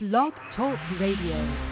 Blog Talk Radio.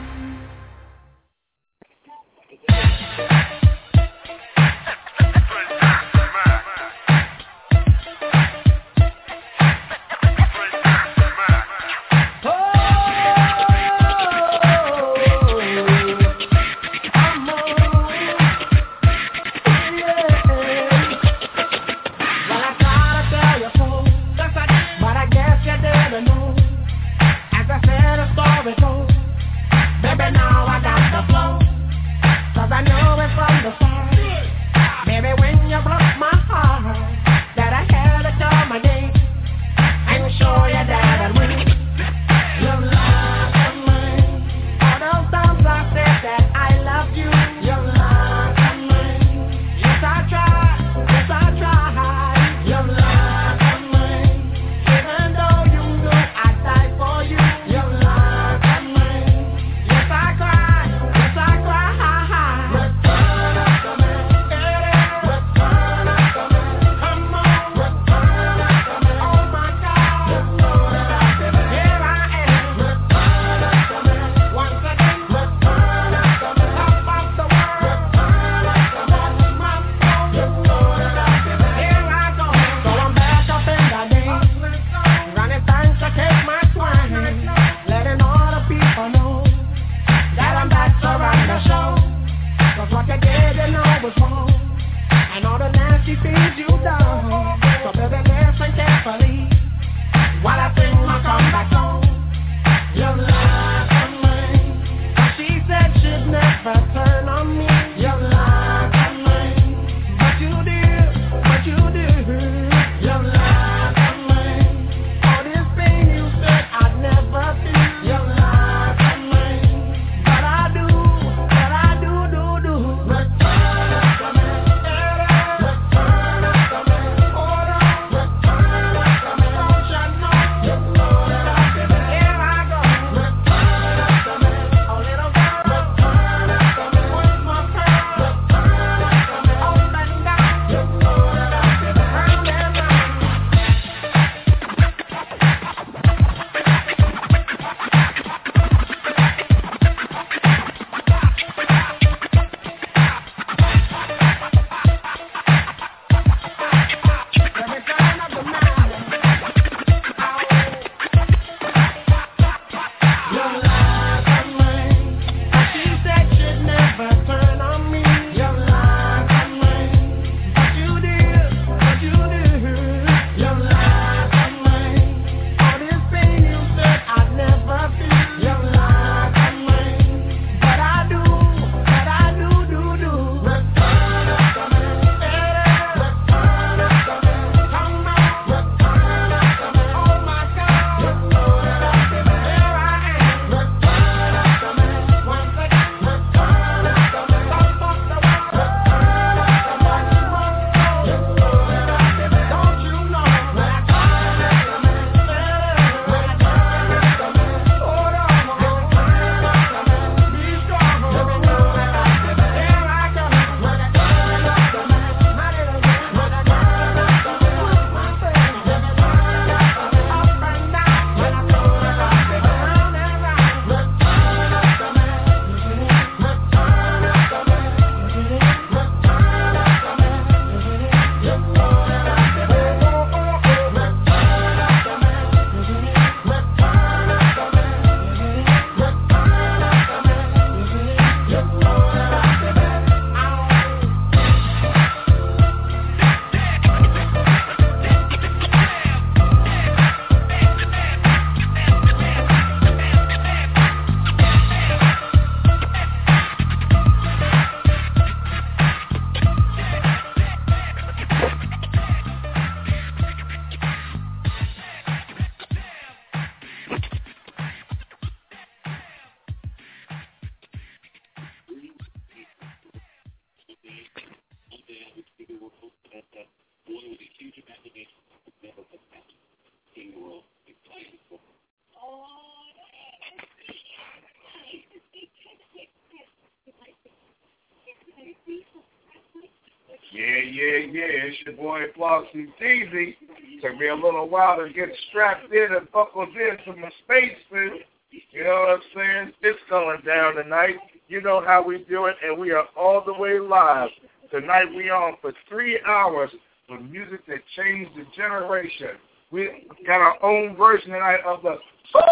Flossie Teasy. Took me a little while to get strapped in and buckled into my space suit. You know what I'm saying? It's going down tonight. You know how we do it, and we are all the way live. Tonight we on for three hours with music that changed the generation. We got our own version tonight of the Soul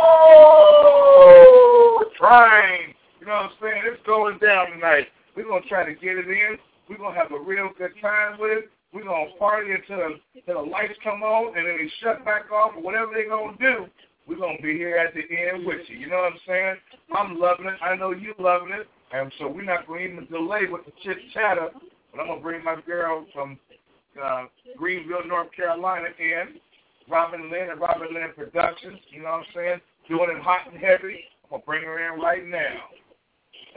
Train. You know what I'm saying? It's going down tonight. We're going to try to get it in. We're going to have a real good time with it. We're going to party until, until the lights come on and then they shut back off or whatever they're going to do. We're going to be here at the end with you. You know what I'm saying? I'm loving it. I know you loving it. And so we're not going to even delay with the chit-chatter. But I'm going to bring my girl from uh, Greenville, North Carolina in. Robin Lynn and Robin Lynn Productions. You know what I'm saying? Doing it hot and heavy. I'm going to bring her in right now.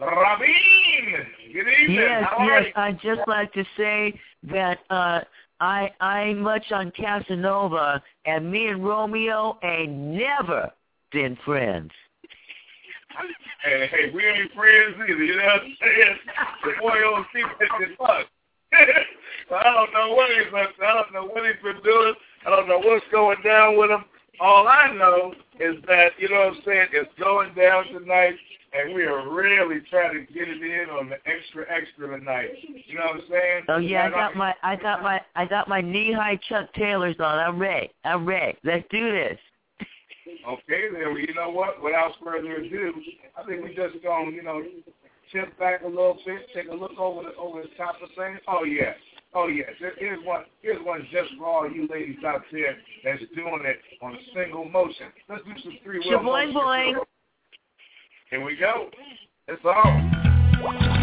Robin, good evening. Yes, How yes. I'd just like to say that uh, I I much on Casanova, and me and Romeo ain't never been friends. Hey, hey, we ain't friends either, you know what I'm saying? The boy don't fuck. I don't know what he's to. I don't know what he's been doing. I don't know what's going down with him. All I know is that, you know what I'm saying, it's going down tonight, and we are really trying to get it in on the extra extra tonight. You know what I'm saying? Oh yeah, I got my I got my I got my knee high Chuck Taylors on. I'm ready. I'm ready. Let's do this. Okay, then, well, you know what? Without further ado, I think we just going to, you know, tip back a little bit, take a look over the over the top of things. Oh, yeah. Oh, yes. Here- Here's one, here's one just for all you ladies out there that's doing it on a single motion. Let's do some Shaboing motion. boing. Here we go. It's on.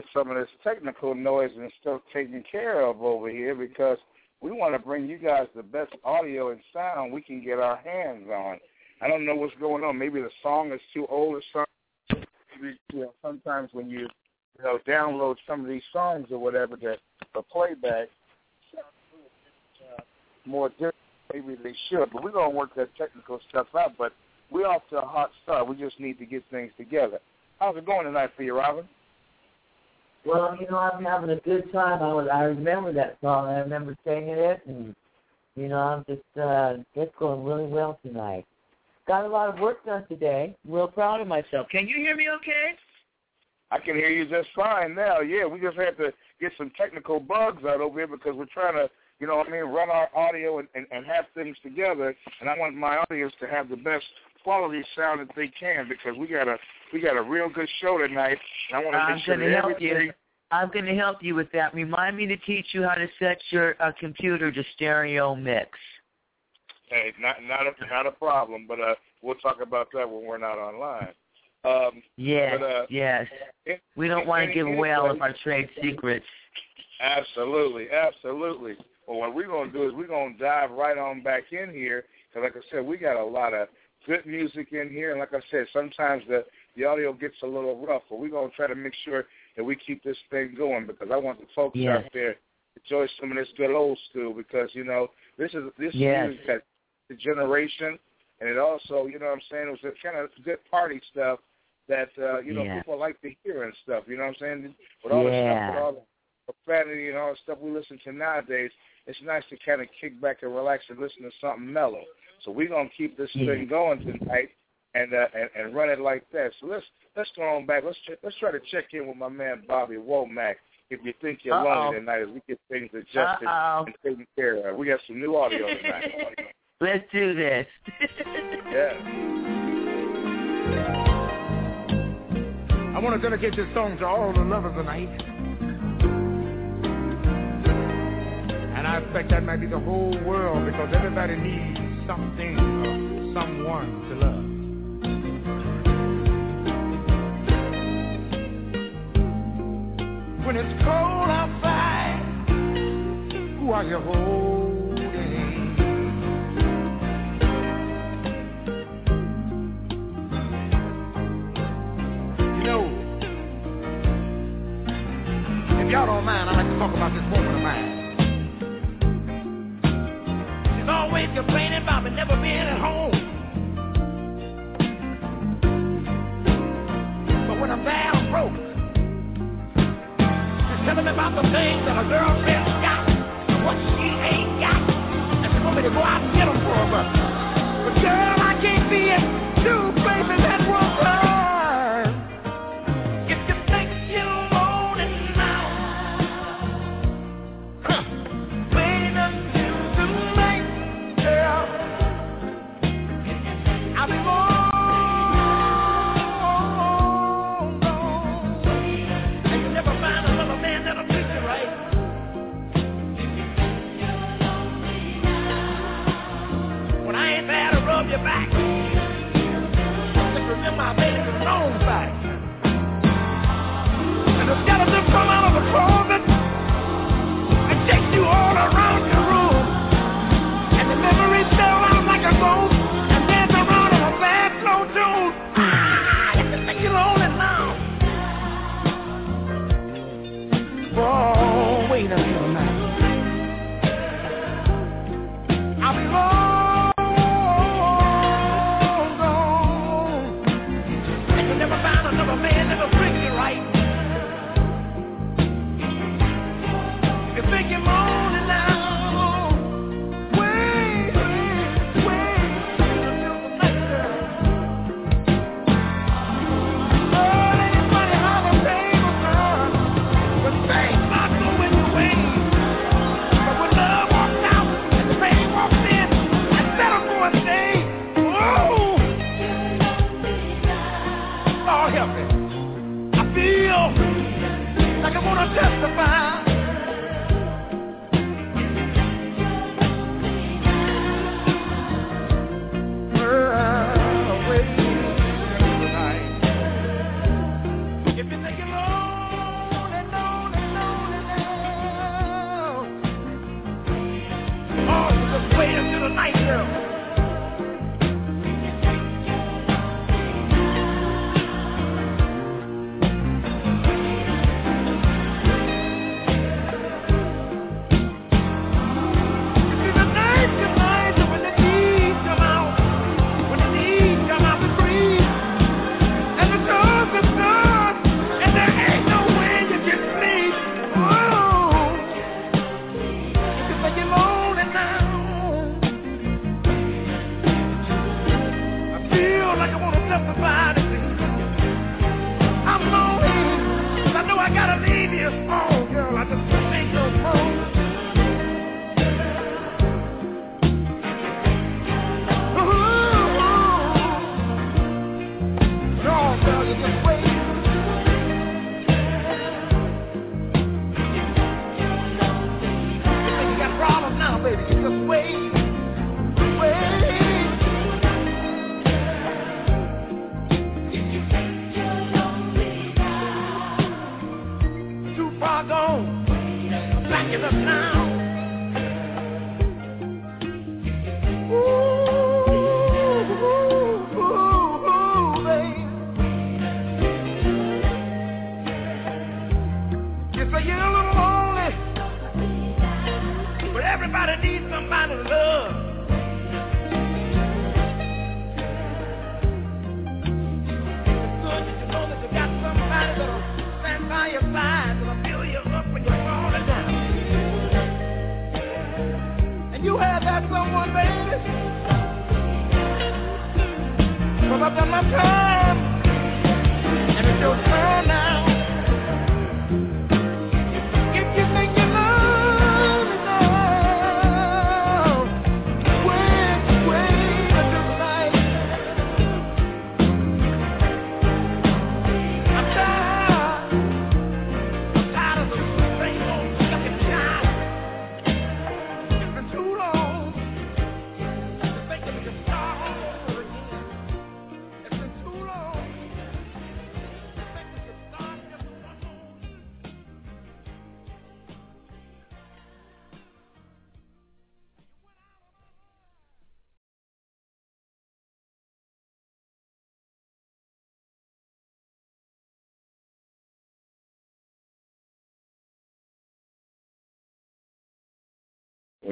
Get some of this technical noise and stuff taken care of over here because we want to bring you guys the best audio and sound we can get our hands on. I don't know what's going on. Maybe the song is too old or something. Maybe, you know, sometimes when you you know download some of these songs or whatever that for playback, uh, more different. Maybe they should, but we're gonna work that technical stuff out. But we're off to a hot start. We just need to get things together. How's it going tonight for you, Robin? Well, you know, I'm having a good time. I was, I remember that song. I remember singing it, and you know, I'm just uh, it's going really well tonight. Got a lot of work done today. Real proud of myself. Can you hear me okay? I can hear you just fine now. Yeah, we just had to get some technical bugs out over here because we're trying to, you know what I mean, run our audio and, and, and have things together. And I want my audience to have the best quality sound that they can because we got a we got a real good show tonight. I want to I'm make sure going to that help everything. you. I'm going to help you with that. Remind me to teach you how to set your uh, computer to stereo mix. Hey, not not a not a problem, but uh, we'll talk about that when we're not online. Um, Yes, But, uh, yes. it- We don't want to give away all of our trade secrets. Absolutely, absolutely. Well, what we're going to do is we're going to dive right on back in here because, like I said, we got a lot of good music in here, and like I said, sometimes the the audio gets a little rough, but we're going to try to make sure that we keep this thing going because I want the folks Yes. out there enjoy some of this good old school because you know this is this Yes. music that the generation, and it also, you know what I'm saying, it was a kind of good party stuff that uh, you know Yeah. people like to hear and stuff. You know what I'm saying? With all the stuff, with all the profanity and all the stuff we listen to nowadays, it's nice to kind of kick back and relax and listen to something mellow. So we're gonna keep this Yeah. thing going tonight and uh, and and run it like that. So let's let's go on back. Let's ch- let's try to check in with my man Bobby Womack. If you think you're Uh-oh. lonely tonight, as we get things adjusted Uh-oh. and taken care of, we got some new audio tonight. Let's do this. yeah. I want to dedicate this song to all the lovers tonight. And I expect that might be the whole world because everybody needs something or someone When it's cold outside, who are you holding? You know, if y'all don't mind, I'd like to talk about this woman of mine. She's always complaining about me never being at home. But when I'm down telling me about the things that a girlfriend's got and what she ain't got. And she want me to go out and get them for her. But girl, I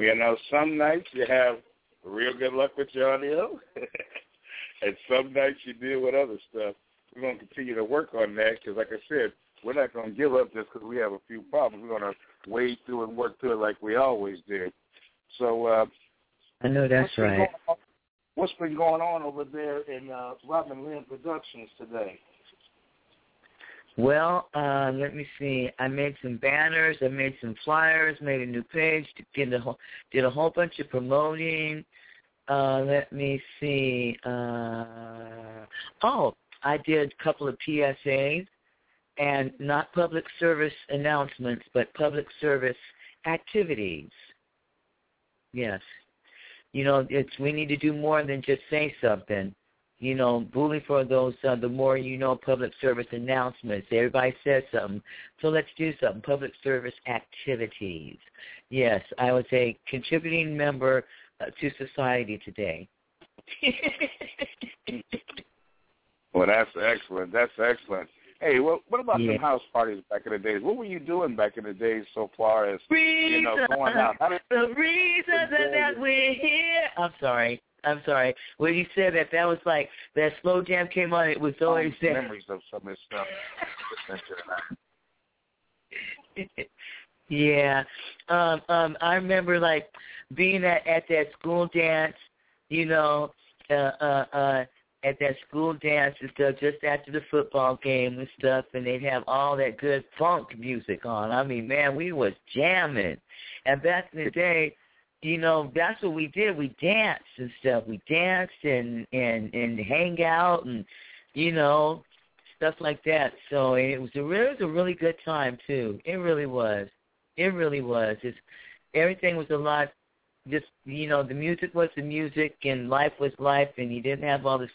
you know, some nights you have real good luck with your audio, and some nights you deal with other stuff. We're going to continue to work on that because, like I said, we're not going to give up just because we have a few problems. We're going to wade through and work through it like we always did. So, uh, I know that's what's been right. on- What's been going on over there in uh, Robin Lynn Productions today? Well, uh, let me see. I made some banners. I made some flyers. Made a new page. Did a whole, did a whole bunch of promoting. Uh, let me see. Uh, oh, I did a couple of PSAs, and not public service announcements, but public service activities. Yes. You know, it's we need to do more than just say something you know, bully for those, uh, the more you know, public service announcements. Everybody says something. So let's do something. Public service activities. Yes, I was a contributing member uh, to society today. Well, that's excellent. That's excellent. Hey, what what about Yeah. some house parties back in the days? What were you doing back in the days so far as you know going out? Did, the reason that, that we're here. I'm sorry. I'm sorry. When you said that, that was like that slow jam came on. It was always there. memories of some of this stuff. yeah. Um, um, I remember like being at at that school dance, you know, uh uh uh at that school dance and stuff just after the football game and stuff and they'd have all that good funk music on. I mean, man, we was jamming. And back in the day, you know, that's what we did. We danced and stuff. We danced and and and hang out and you know, stuff like that. So it was a really, it was a really good time too. It really was. It really was. It's everything was a lot. Just you know, the music was the music, and life was life, and you didn't have all this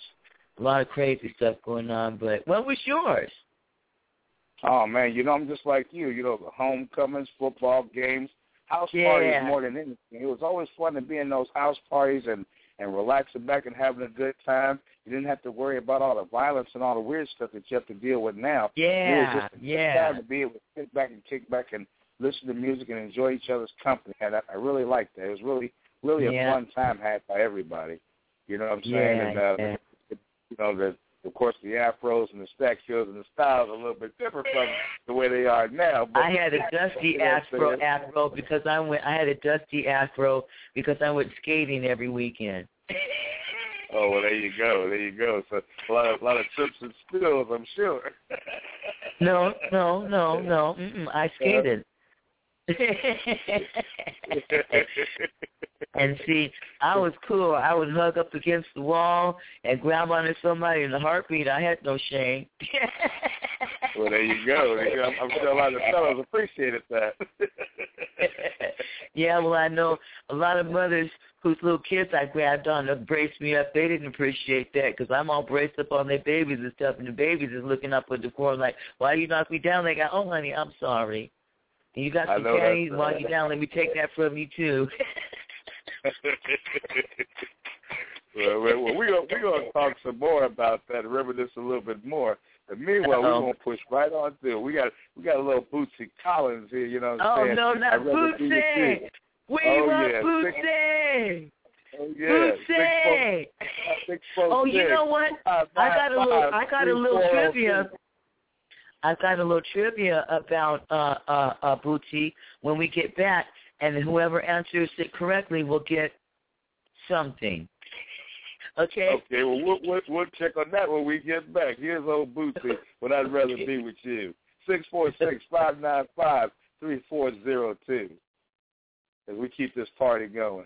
a lot of crazy stuff going on. But what was yours? Oh man, you know I'm just like you. You know the homecomings, football games, house Yeah. parties more than anything. It was always fun to be in those house parties and and relaxing back and having a good time. You didn't have to worry about all the violence and all the weird stuff that you have to deal with now. It Yeah, was just a yeah. time to be able to sit back and kick back and listen to music and enjoy each other's company. And I, I really liked that. It was really really a fun time had by everybody. You know what I'm saying? Yeah, and uh, yeah. you know the of course the afros and the stack heels and the styles are a little bit different from the way they are now. But I had a dusty You know what I'm afro afro because I went. I had a dusty afro because I went skating every weekend. Oh well, there you go, there you go. So a lot of a lot of trips and spills, I'm sure. No, no, no, no. Mm-mm, I skated. and see, I was cool. I would hug up against the wall and grab onto somebody in a heartbeat. I had no shame. well, there you go. I'm sure a lot of fellows appreciated that. yeah, well, I know a lot of mothers whose little kids I grabbed on to brace me up, they didn't appreciate that because I'm all braced up on their babies and stuff, and the babies is looking up with the floor like, why you knock me down? They go, oh, honey, I'm sorry. You got some panties uh, while you down. Let me take that from you too. well, well, we're gonna we're gonna talk some more about that, reminisce a little bit more. And meanwhile, we're gonna push right on through. We got we got a little Bootsy Collins here. You know what I'm oh saying? no, not I'd rather be with Bootsy. We Oh, want yeah, Bootsy. Oh yeah, Bootsy. Six, four, six, four, Oh, you know what? five, I got a little. five, I got a little oh, trivia. I've got a little trivia about uh uh uh Bootsy when we get back, and whoever answers it correctly will get something. Okay. Okay, well we'll, we'll we'll check on that when we get back. Here's old Booty. When I'd rather be with you. Six four six five nine five three four zero two. As we keep this party going.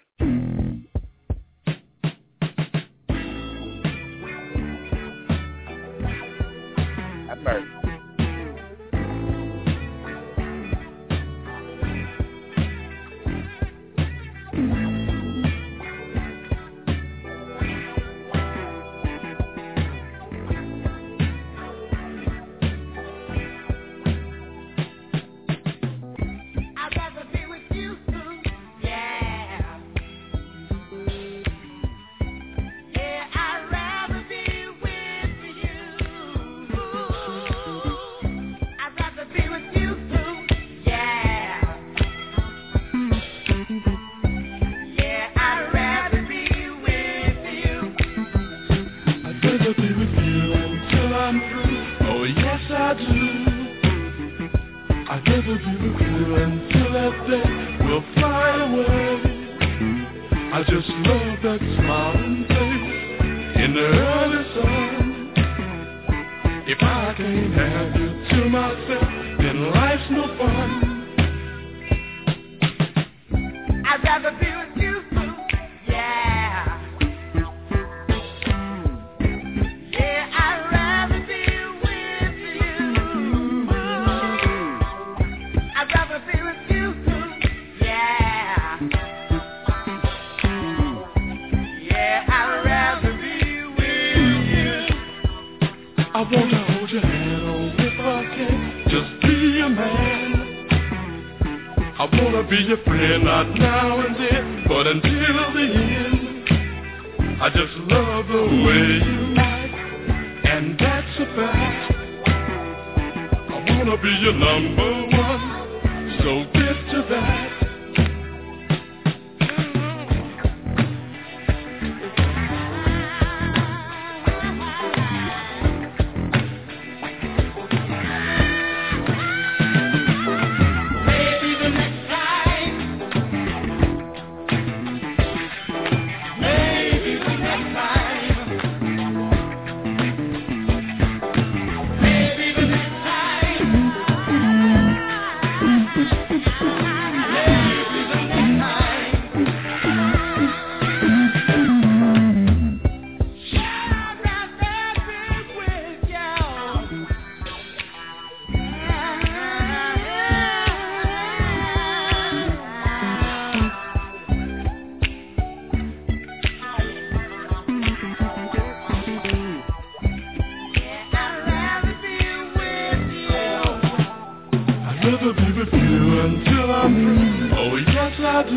I do.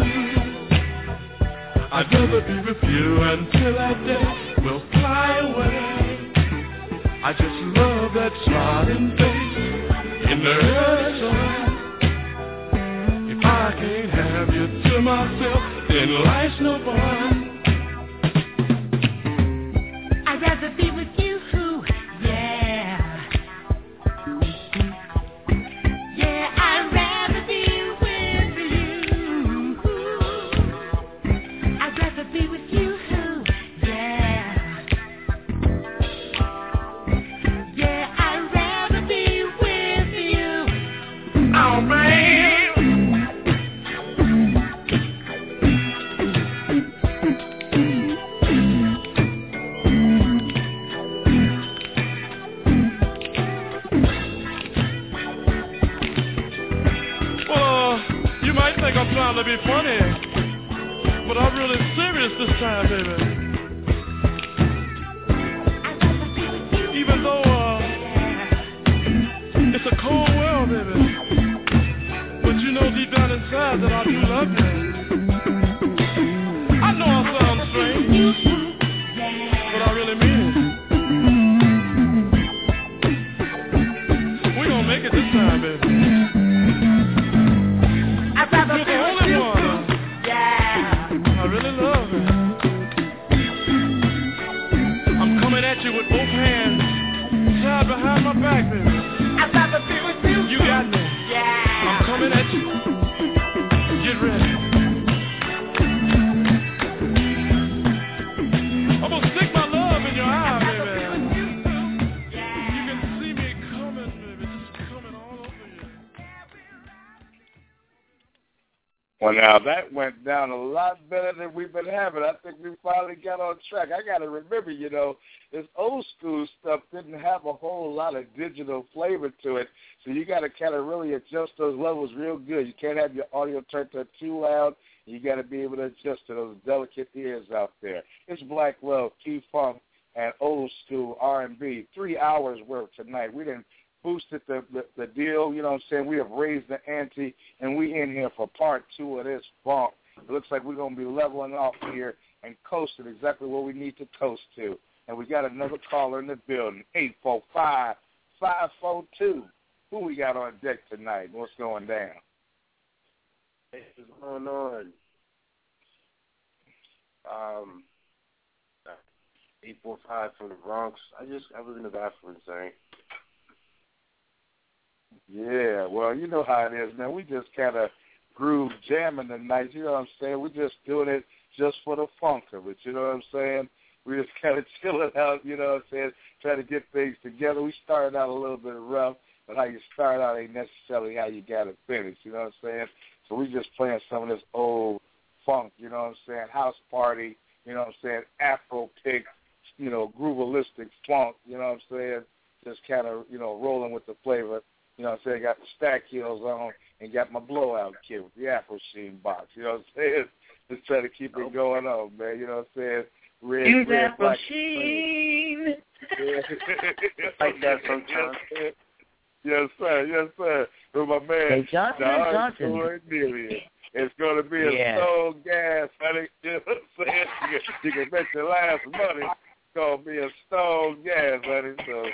I'd rather be with you until that day will fly away. I just love that smiling face in the early sun. If I can't have you to myself, then life's no fun. Be funny, down a lot better than we've been having. I think we finally got on track. I got to remember, you know, this old school stuff didn't have a whole lot of digital flavor to it, so you got to kind of really adjust those levels real good. You can't have your audio turned up too loud. You got to be able to adjust to those delicate ears out there. It's Black Love, Key Funk, and old school R&B. Three hours worth tonight. We didn't boosted the, the the deal. You know what I'm saying? We have raised the ante, and we in here for part two of this funk. It looks like we're gonna be leveling off here and coasting exactly where we need to coast to. And we got another caller in the building, eight four five five four two. Who we got on deck tonight? What's going down? Hey, what's going on? Um, eight four five from the Bronx. I just I was in the bathroom, sorry. Yeah, well, you know how it is, man. We just kind of groove jamming tonight. You know what I'm saying? We're just doing it just for the funk of it. You know what I'm saying? We're just kind of chilling out. You know what I'm saying? Trying to get things together. We started out a little bit rough, but how you start out ain't necessarily how you got to finish. You know what I'm saying? So we just playing some of this old funk. You know what I'm saying? House party. You know what I'm saying? Afro pick. You know, groovalistic funk. You know what I'm saying? Just kind of you know rolling with the flavor. You know what I'm saying? Got the stack heels on and got my blowout kit with the Afro Sheen box. You know what I'm saying? Just trying to keep it going on, man. You know what I'm saying? Red, Use red, Afro black. Sheen. Yeah. Like that sometimes. Yes, sir. Yes, sir. With my man, Hey, Johnson and Don Johnson. Cornelius. It's going to be a Yeah. stone gas, honey. You know what I'm saying? You can, you can bet your last money it's going to be a stone gas, honey. So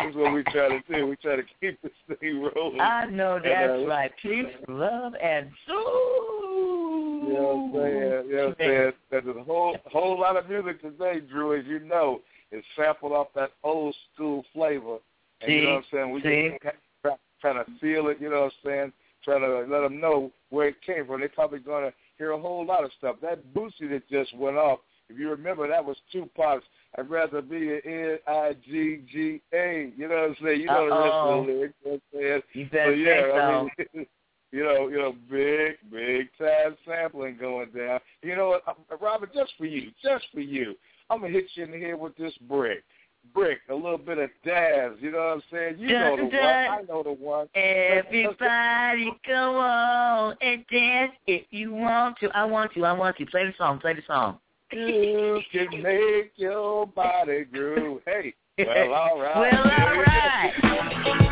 this is what we try to do. We try to keep this thing rolling. I know that's And, uh, right. Peace, love, and soul. You know what I'm saying? You know what I'm saying? There's a whole whole lot of music today, Drew, as you know, is sampled off that old school flavor. And you know what I'm saying? We See? just try, trying to feel it, you know what I'm saying? Trying to let them know where it came from. They're probably going to hear a whole lot of stuff. That Bootsy that just went off, if you remember, that was Tupac's I'd rather be an N-I-G-G-A. You know what I'm saying? You know the rest of the lyrics. You know what I'm saying? You So better yeah, say I mean, you know, you know, big, big time sampling going down. You know what, Robert? Just for you, just for you, I'm gonna hit you in the head with this brick, brick, a little bit of Dazz. You know what I'm saying? You know the one. I know the one. Everybody go on and dance if you want to. I want to. I want to. Play the song. Play the song. You can make your body groove. Hey, well, all right. Well, all right.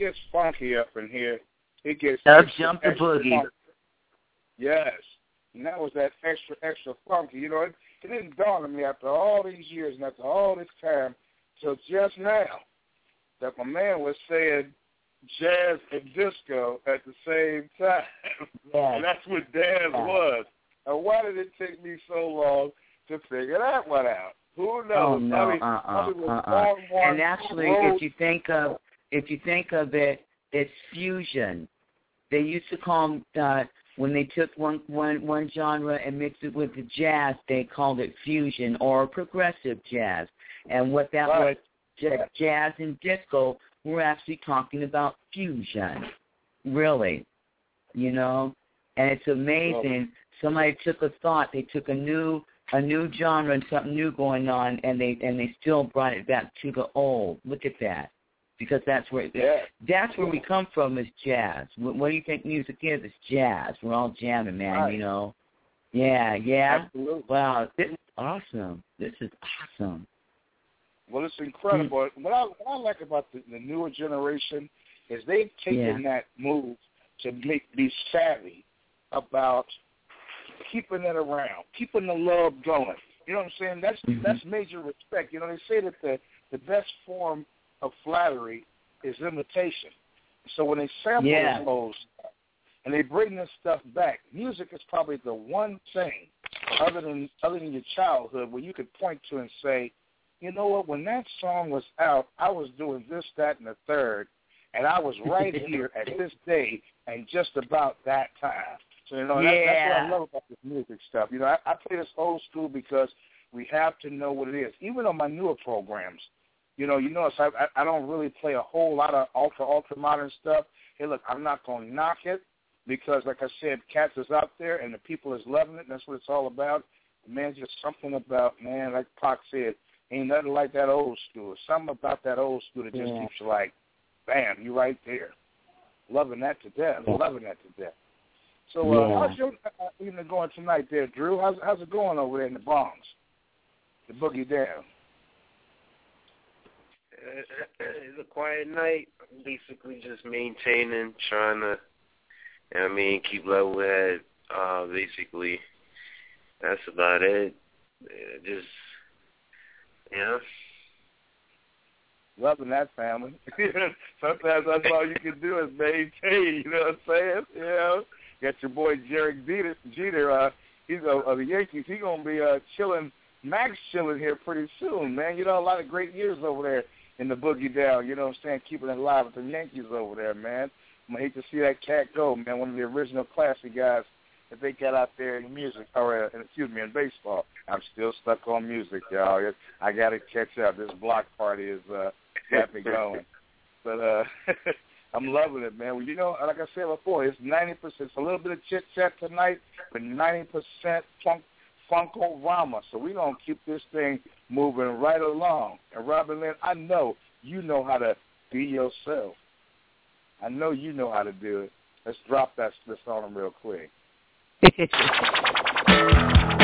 Gets funky up in here, it gets Up jump the boogie. funky. Yes, and that was that extra, extra funky. You know, it, it didn't dawn on me after all these years and after all this time, till just now, that my man was saying jazz and disco at the same time. Yes. And that's what Yeah. was. And why did it take me so long to figure that one out? Who knows? Oh no, Probably- uh uh probably was uh uh. And actually, if you think of if you think of it, it's fusion. They used to call uh, when they took one one one genre and mixed it with the jazz, they called it fusion or progressive jazz. And what that Right. was, j- jazz and disco, we're actually talking about fusion. Really, you know. And it's amazing. Somebody took a thought. They took a new a new genre and something new going on, and they and they still brought it back to the old. Look at that, because that's where Yeah. that's where we come from is jazz. What, what do you think music is? It's jazz. We're all jamming, man. Right. You know. Yeah, yeah. Absolutely. Wow, this is awesome. This is awesome. Well, it's incredible. What I what I like about the, the newer generation is they've taken that move to make be savvy about keeping it around, keeping the love going. You know what I'm saying? That's Mhm. that's major respect. You know, they say that the the best form of flattery is imitation. So when they sample Yeah. this old stuff and they bring this stuff back, music is probably the one thing other than other than your childhood where you could point to and say, you know what, when that song was out, I was doing this, that, and the third, and I was right here at this day and just about that time. So you know that, that's what I love about this music stuff. You know, I, I play this old school because we have to know what it is. Even on my newer programs, you know, you notice I, I I don't really play a whole lot of ultra ultra modern stuff. Hey, look, I'm not gonna knock it because, like I said, cats is out there and the people is loving it. And that's what it's all about. Man, just something about man, like Pac said, ain't nothing like that old school. Something about that old school that just Yeah. keeps you like, bam, you right there, loving that to death, Yeah. loving that to death. So, uh, Yeah. how's your uh, evening going tonight, there, Drew? How's how's it going over there in the Bronx? The boogie down. It's a quiet night. Basically just maintaining, trying to, I mean, keep level head. Uh, basically, that's about it. Just, know, loving that family. Sometimes that's all you can do is maintain. You know what I'm saying? Know, got your boy Derek Jeter. Jeter uh, he's uh, of the Yankees. He's gonna be uh, chilling, Max chilling here pretty soon, man. You know, a lot of great years over there in the boogie down. You know what I'm saying? Keeping it alive with the Yankees over there, man. I'm gonna hate to see that cat go, man. One of the original classy guys that they got out there in music, or uh, excuse me, in baseball. I'm still stuck on music, y'all. I got to catch up. This block party is uh, got me going. But uh I'm loving it, man. Well, you know, like I said before, it's ninety percent. It's a little bit of chit chat tonight, but ninety percent funk funko rama. So we're gonna keep this thing moving right along. And Robin Lynn, I know you know how to be yourself. I know you know how to do it. Let's drop that this real quick.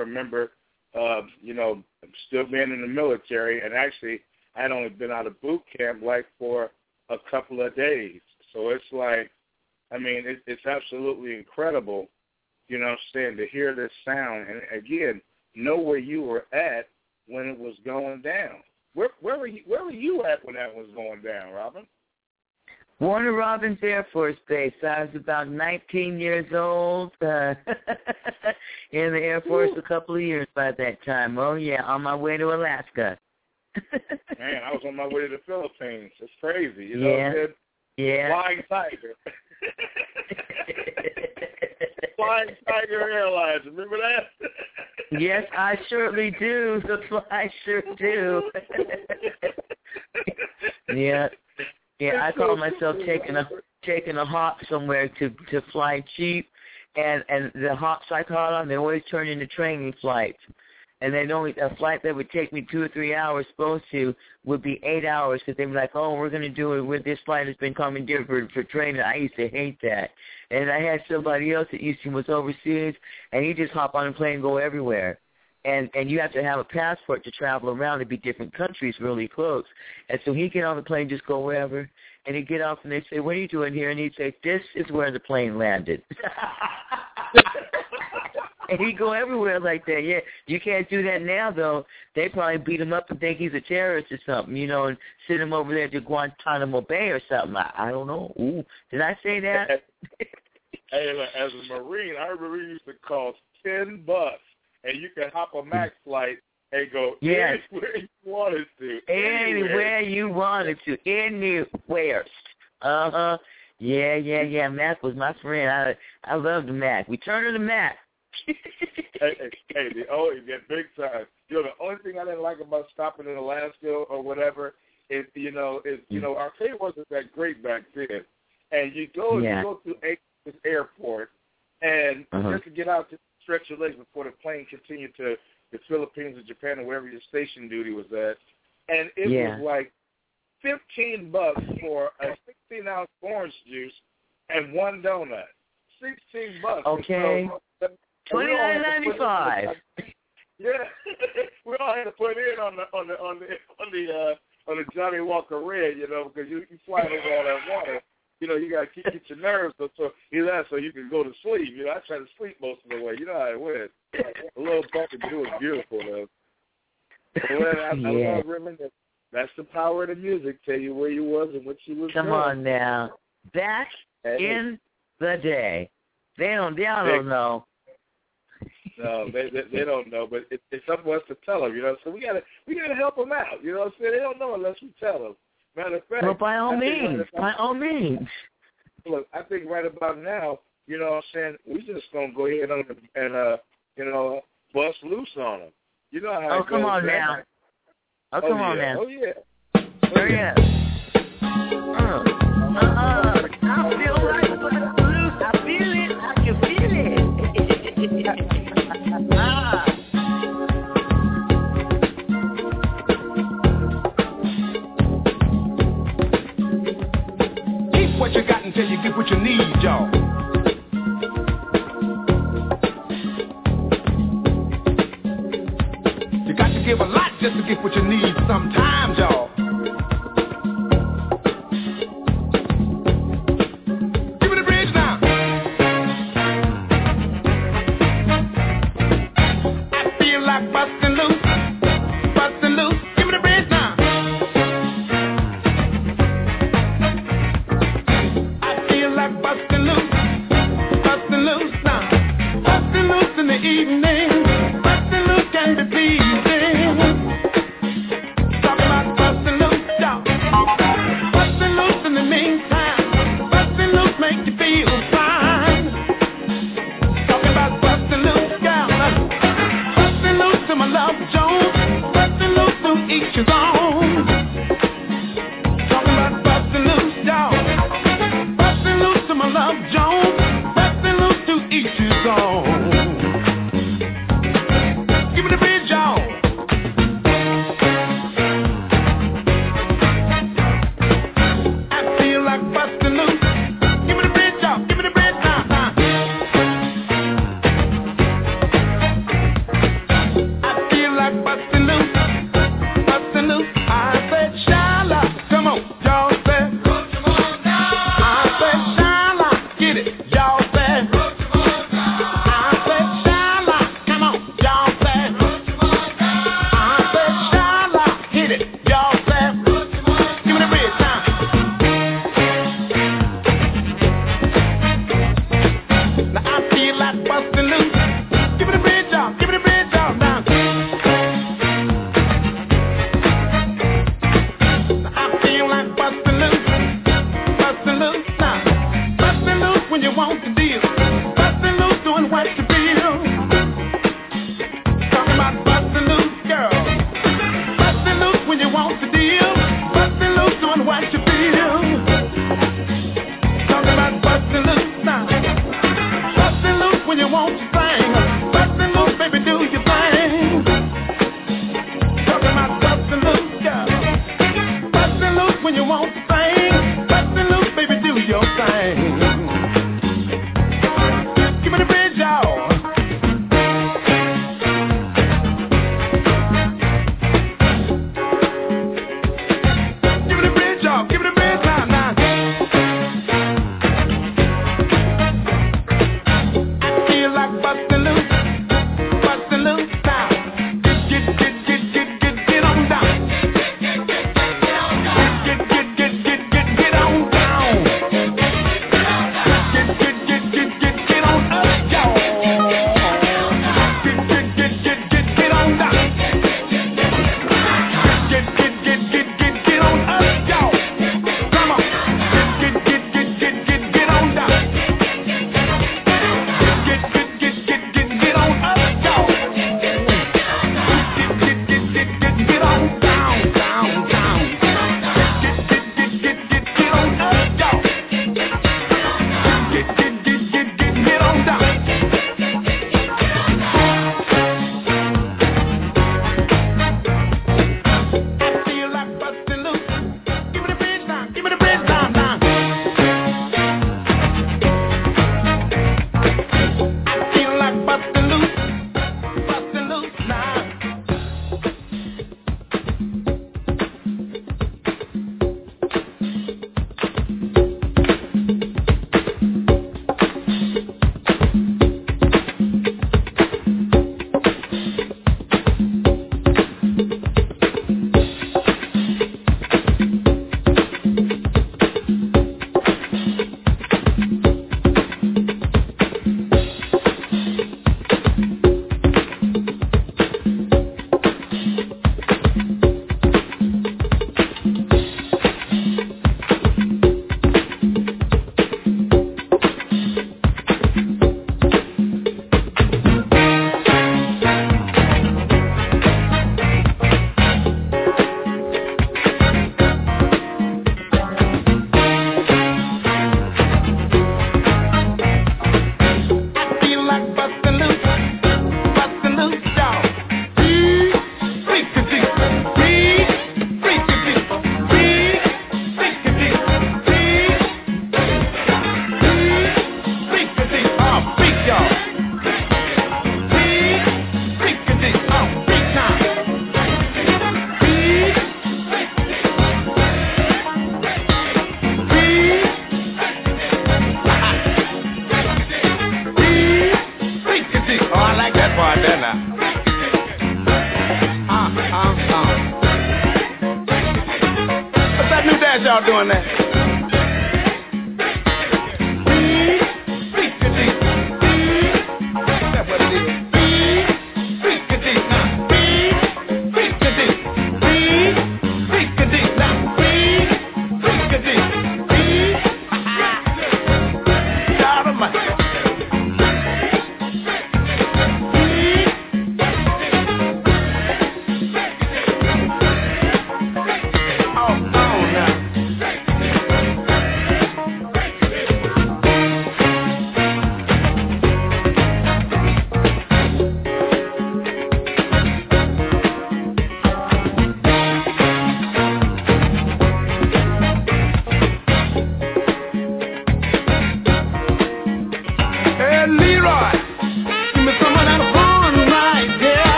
remember, uh, you know, still being in the military, and actually, I had only been out of boot camp like for a couple of days. So it's like, I mean, it, it's absolutely incredible, you know, what I'm saying to hear this sound, and again, know where you were at when it was going down. Where where were you where were you at when that was going down, Robin? Warner Robins Air Force Base. I was about 19 years old. Uh, in the Air Force a couple of years by that time. Oh yeah, on my way to Alaska. Man, I was on my way to the Philippines. It's crazy, you know. Yeah. It, yeah. Flying Tiger. Flying Tiger Airlines. Remember that? yes, I surely do. I sure do. yeah. Yeah, I call myself taking a taking a hop somewhere to to fly cheap, and and the hops I call them they always turn into training flights, and then only a flight that would take me two or three hours supposed to would be eight hours because they'd be like, oh, we're going to do it with this flight has been commandeered for for training. I used to hate that, and I had somebody else that used to was overseas, and he just hop on a plane and go everywhere and and you have to have a passport to travel around to be different countries really close. And so he'd get on the plane, just go wherever, and he'd get off and they'd say, What are you doing here? And he'd say, This is where the plane landed. and he'd go everywhere like that. Yeah, you can't do that now though. They probably beat him up and think he's a terrorist or something, you know, and send him over there to Guantanamo Bay or something. I, I don't know. Ooh, did I say that? hey, as a Marine, I remember used to cost ten bucks and you can hop a MAC flight and go Yes. anywhere you wanted to. Anywhere you wanted to, anywhere. Uh huh. Yeah, yeah, yeah. Mac was my friend. I I loved the Mac. We turned to the Mac. hey, hey, hey, the oh, yeah, big time. You know, the only thing I didn't like about stopping in Alaska or whatever is, you know, is you know, arcade wasn't that great back then, and you go Yeah. you go to this airport, and Uh-huh. just to get out to stretch your legs before the plane continued to the Philippines or Japan or wherever your station duty was at, and it Yeah. was like fifteen bucks for a sixteen ounce orange juice and one donut. Sixteen bucks. Okay. so- we Twenty nine ninety in- five. Yeah, we all had to put in on the on the on the on the uh, on the Johnnie Walker Red, you know, because you you flying over all that water. You know, you gotta keep get your nerves so so you that so you can go to sleep. You know, I try to sleep most of the way. You know how it went. A little bucket it was beautiful though. When I, I Yeah. love Raymond. That's the power of the music. Tell you where you was and what you was Come doing. on now. Back Hey, in the day. They don't they don't know. No, they, they they don't know, but it, it's up to us to tell them. You know, so we gotta we gotta help them out. You know what I'm saying? They don't know unless we tell them. Matter of fact, Well by all means. about- By all means. look, I think right about now, you know what I'm saying, we just gonna go ahead and, and uh, you know, bust loose on them. You know how Oh come on now. Oh come yeah. on now. Oh yeah. Hurry up. Uh, uh, I feel like bust loose. I feel it. I can feel it. until you get what you need, y'all. You got to give a lot just to get what you need sometimes, y'all.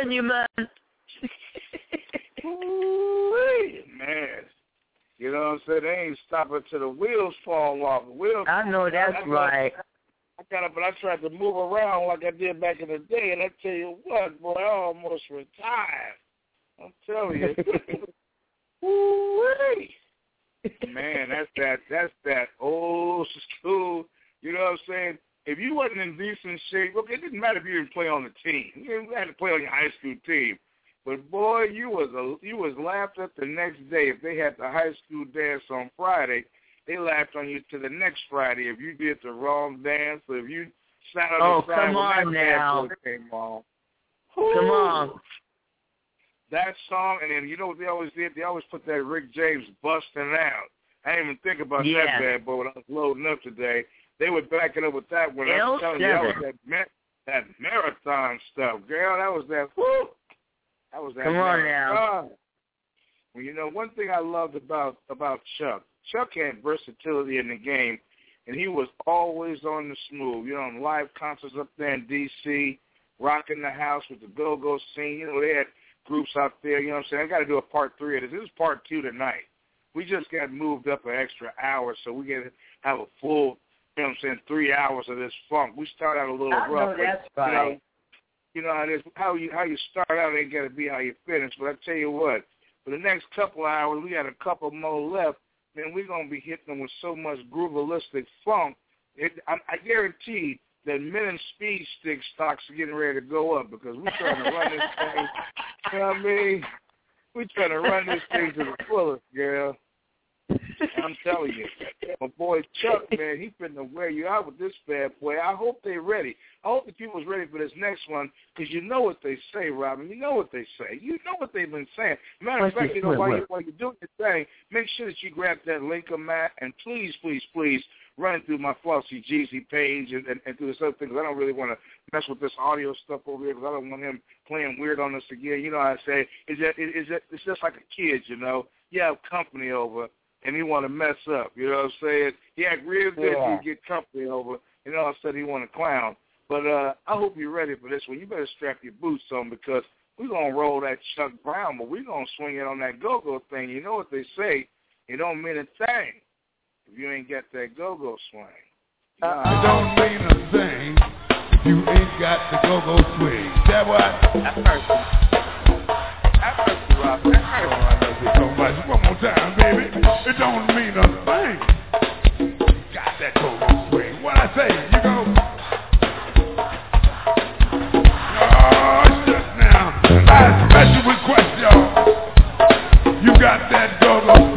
Calling you, man. Man. You know what I'm saying? They ain't stopping till the wheels fall off. The wheels. I know that's I- I- right. I got up and I tried to move around like I did back in the day, and I tell you what, boy, I almost retired. I'm telling you. Man, that's that that's that old school. You know what I'm saying? If you wasn't in decent shape, look, it didn't matter if you didn't play on the team. You didn't to play on your high school team. But boy, you was a you was laughed at the next day. If they had the high school dance on Friday, they laughed on you to the next Friday if you did the wrong dance or if you sat on Oh, the side come on that now. came on. Come on. That song, and then you know what they always did? They always put that Rick James busting out. I didn't even think about Yeah. that bad boy when I was loading up today. They would back it up with that one. I'm L telling you, that was that, ma- that marathon stuff, girl. That was that. Whoo! That was that. Come on now. Well, you know, one thing I loved about about Chuck, Chuck had versatility in the game, and he was always on the smooth. You know, on live concerts up there in D.C., rocking the house with the go-go scene. You know, they had groups out there. You know what I'm saying? I got to do a part three of this. This is part two tonight. We just got moved up an extra hour, so we get to have a full, you know what I'm saying, three hours of this funk. We start out a little I know rough. but, that's You know, you know how it is. How you how you start out ain't got to be how you finish. But I tell you what, for the next couple of hours, we got a couple more left. Man, we're gonna be hitting them with so much groovalistic funk. It, I, I guarantee that men and speed stick stocks are getting ready to go up because we're trying to run this thing. You know what I mean? We're trying to run this thing to the fullest, girl. I'm telling you, my boy Chuck, man, he finna wear you out with this bad boy. I hope they're ready. I hope the people's ready for this next one because you know what they say, Robin. You know what they say. You know what they've been saying. Matter of fact, you know while, you, while you're doing your thing, make sure that you grab that link on Matt and please, please, please run it through my Flossie Jeezy page and, and, and through this other thing 'cause I don't really want to mess with this audio stuff over here because I don't want him playing weird on us again. You know how I say is that is that it's just like a kid, you know. You have company over and he want to mess up. You know what I'm saying? He act real good Yeah. to get company over, and all of a sudden he want to clown. But uh I hope you're ready for this one. You better strap your boots on because we're gonna roll that Chuck Brown, but we're gonna swing it on that go-go thing. You know what they say? It don't mean a thing if you ain't got that go-go swing. You know It don't mean a thing if you ain't got the go-go swing. That what? Have mercy. Have mercy, Rob. Have Oh, mercy. I love you so much. One more time, baby. It don't mean a thing. Got that go-go swing. What I say? You go. Oh, now. I. You got that go-go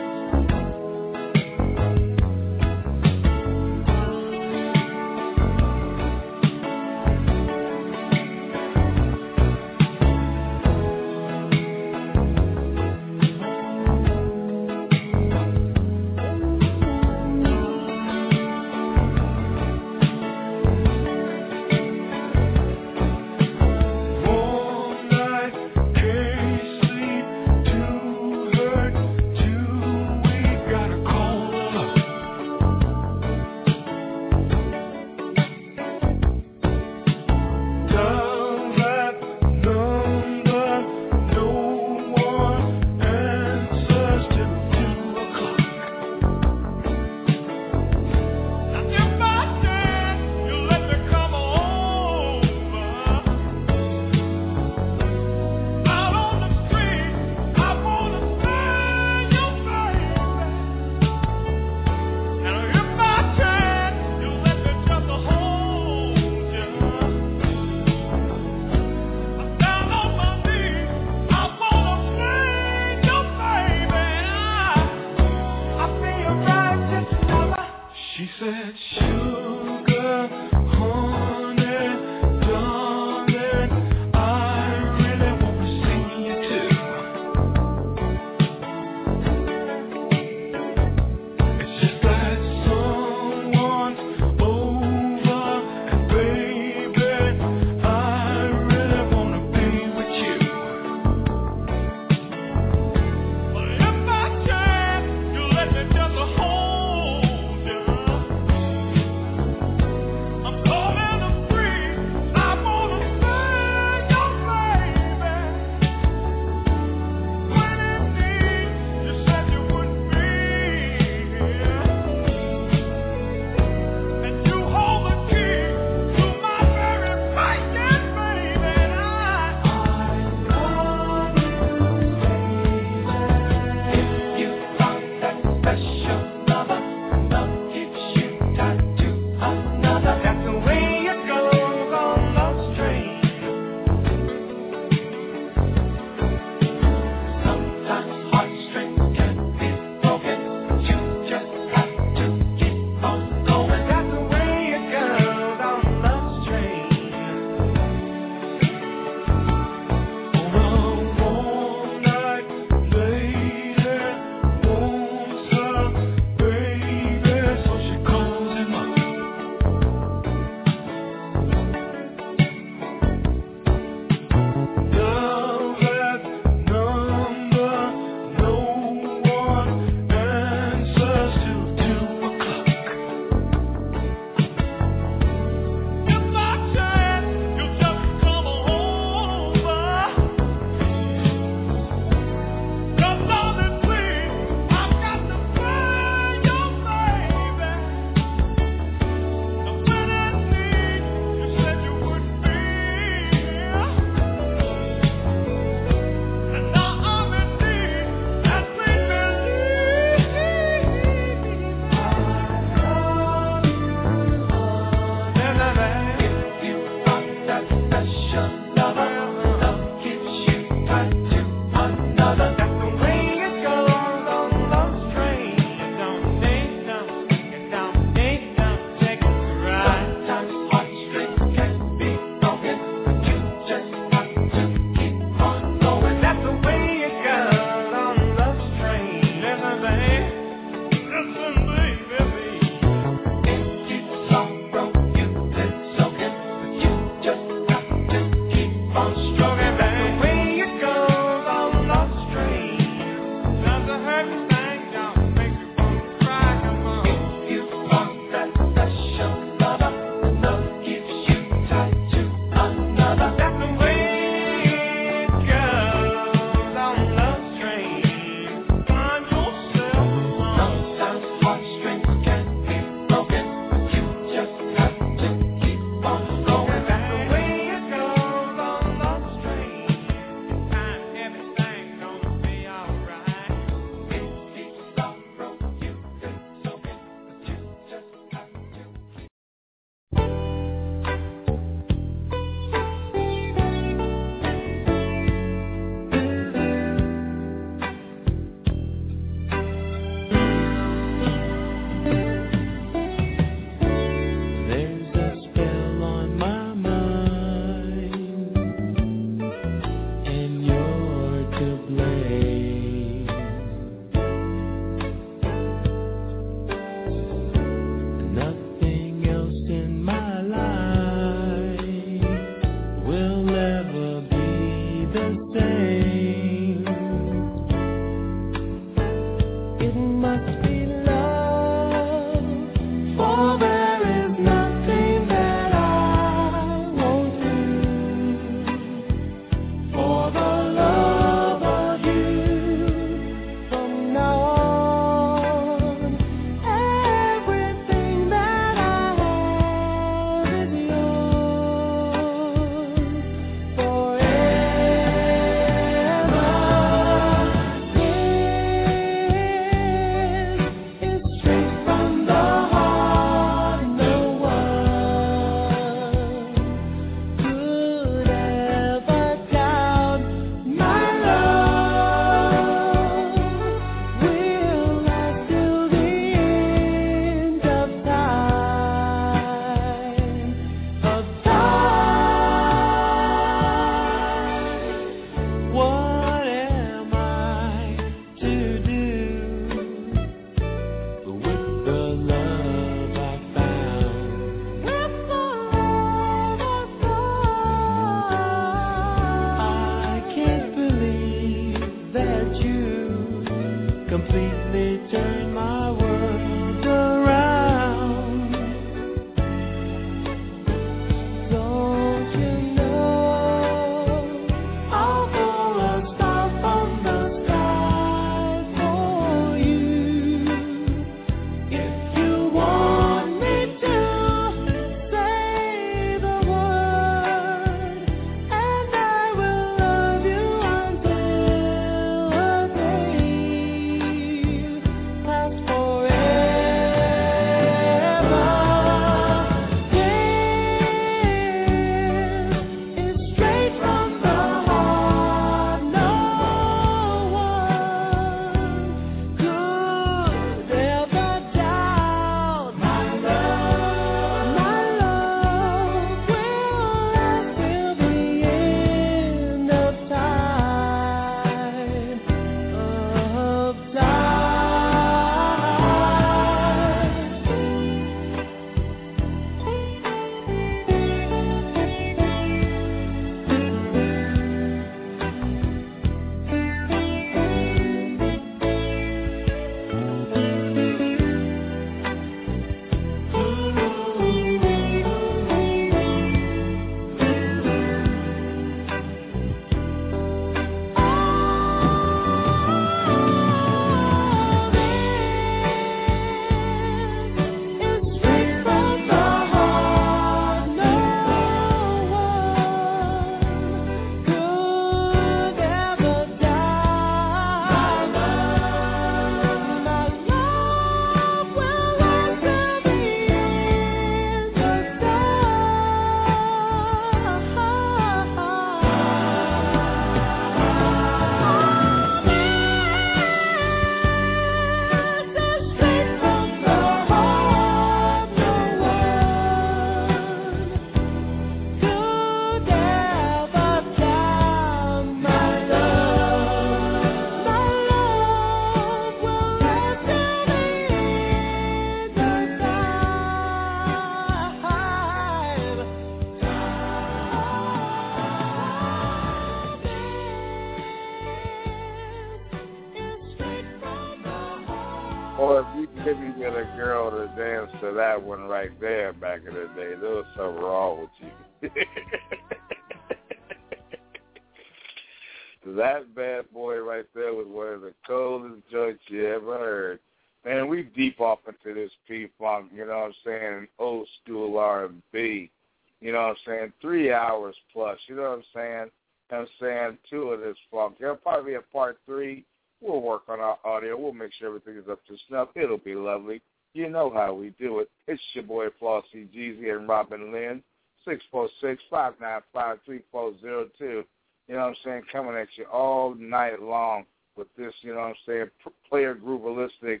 sure everything is up to snuff. It'll be lovely. You know how we do it. It's your boy Flossie Jeezy and Robin Lynn. Six four six five nine five three four zero two. You know what I'm saying? Coming at you all night long with this, you know what I'm saying, player groovalistic,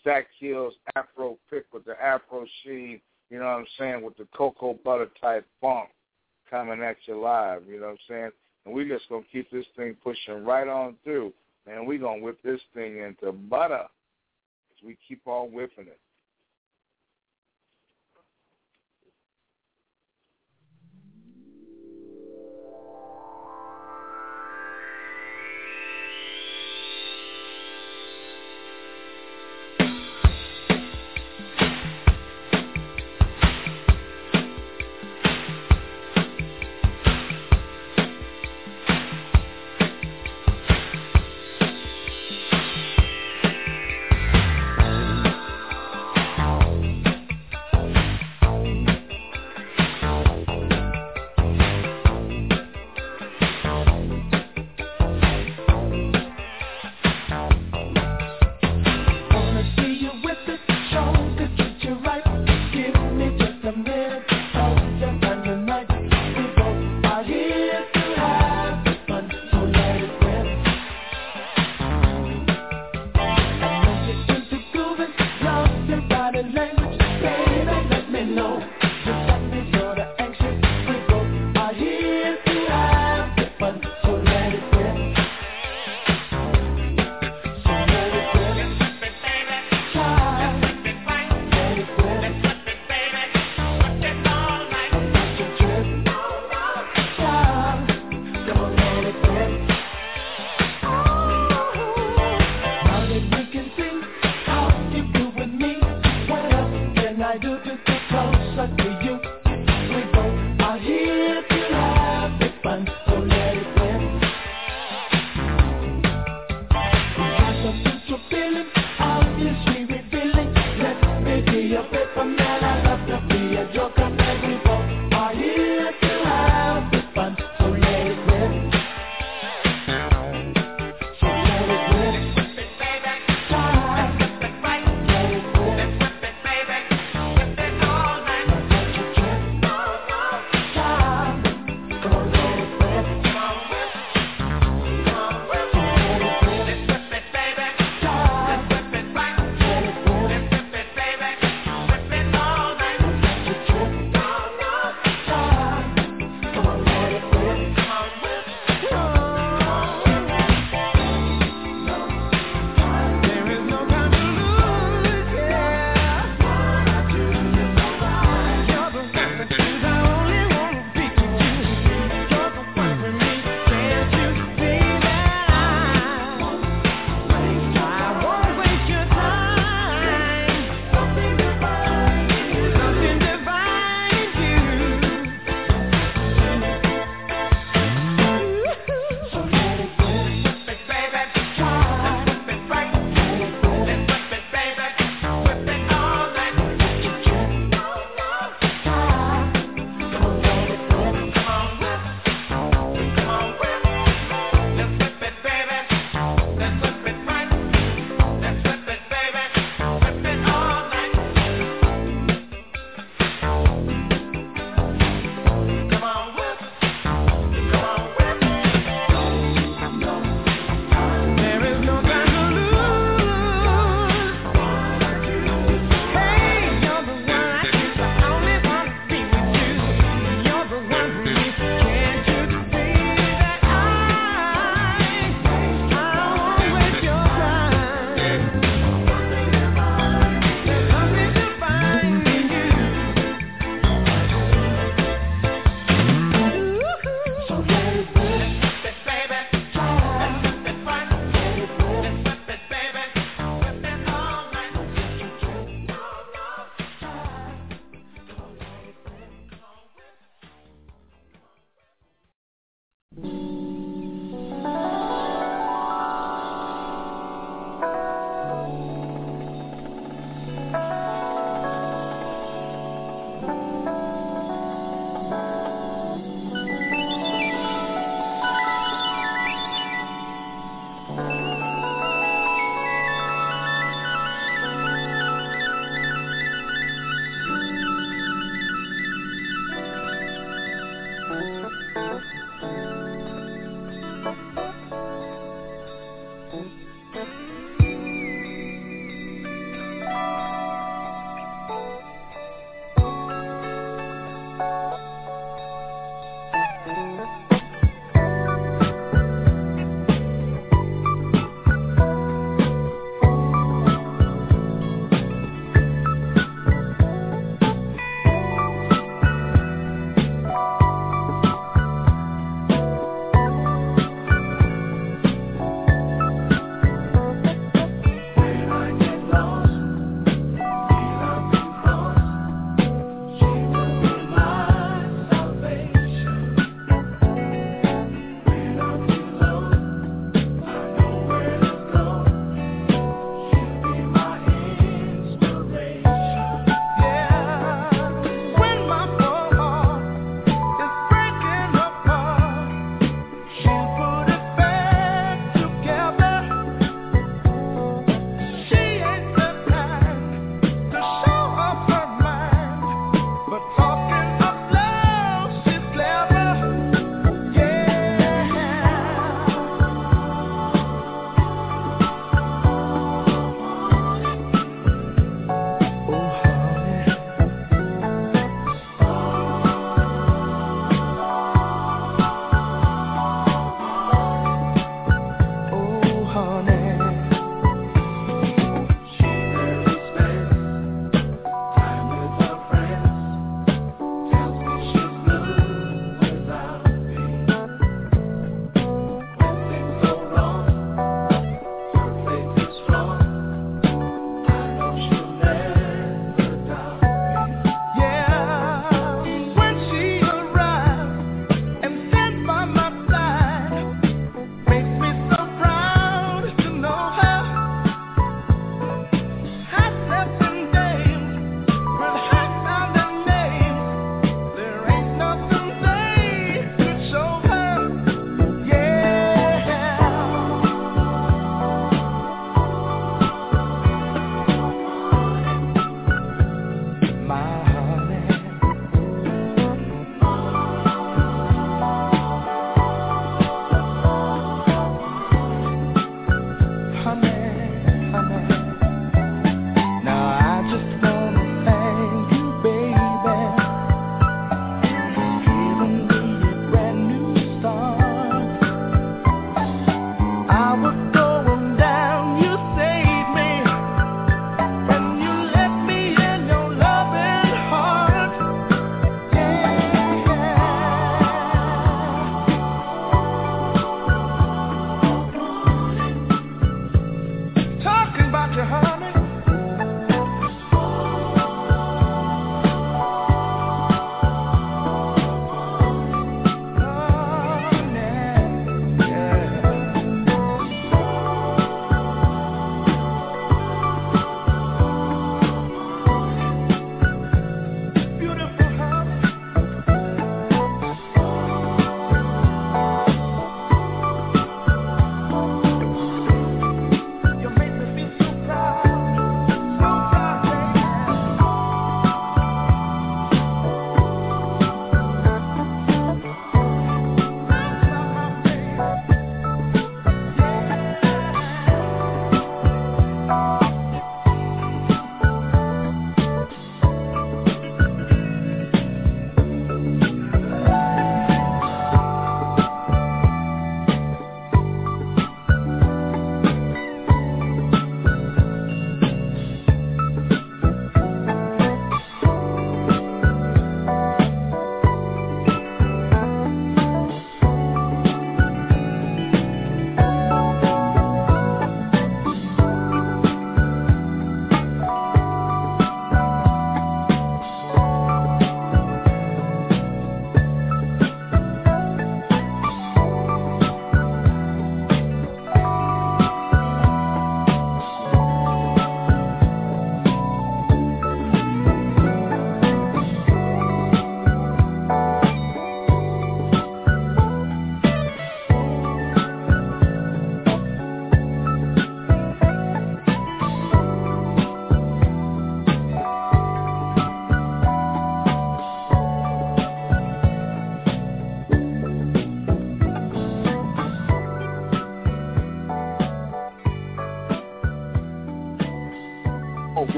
stack heels, afro pick with the afro sheen, you know what I'm saying, with the cocoa butter type funk coming at you live, you know what I'm saying? And we just gonna keep this thing pushing right on through. Man, we gonna whip this thing into butter as we keep on whipping it.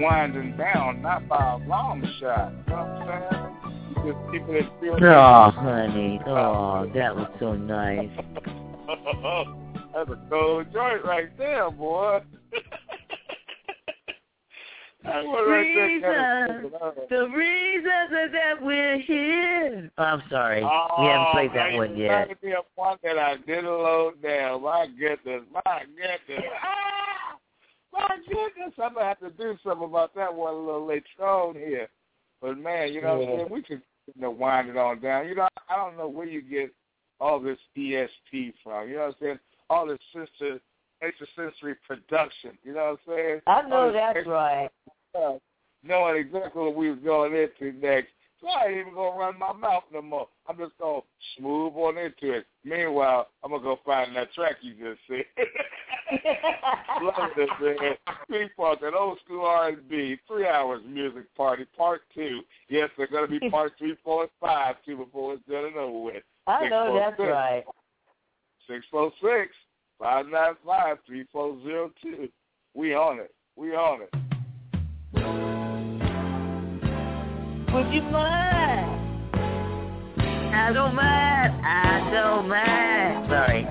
Winding down, not by a long shot. You know what I'm saying? Just keeping it. Oh, honey. Oh, that was so nice. That's a cold joint right there, boy. That one right there kinda Reason, took it out. the reason that we're here. Oh, I'm sorry. Oh, we haven't oh, played that man, one yet. reminded me of one that I didn't load down. My goodness, my goodness. My goodness, I'm gonna have to do something about that one a little later on here. But man, you know what I'm saying? We could you know, wind it on down. You know, I don't know where you get all this ESP from. You know what I'm saying? All this sister extrasensory production. You know what I'm saying? I know that's extra right. stuff, knowing exactly what we was going into next. So I ain't even gonna run my mouth no more. I'm just gonna smooth on into it. Meanwhile, I'm gonna go find that track you just said. Love this man. Three parts, an old school R&B, three hours music party, part two. Yes, there's gonna be part three, four, and five too before it's done and over with. I know that's 646. right. Six four six five nine five three four zero two. We on it. We on it. Would you mind? I don't mind. I don't mind. Sorry.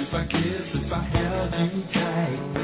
If I kissed, if I held you tight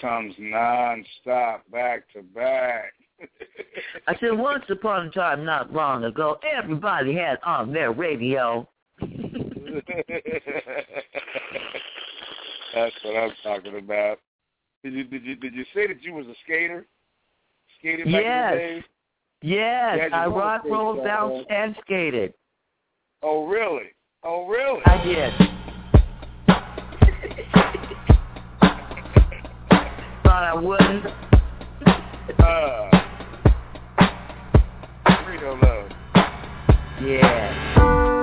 comes non-stop, back to back. I said, once upon a time, not long ago, everybody had on their radio. That's what I'm talking about. Did you did you did you say that you was a skater? Skated back yes. in the day? Yes, Yeah, I rock rolled down and skated. Oh really? Oh really? I did. Thought I wouldn't. Uh, Rito love. Yeah.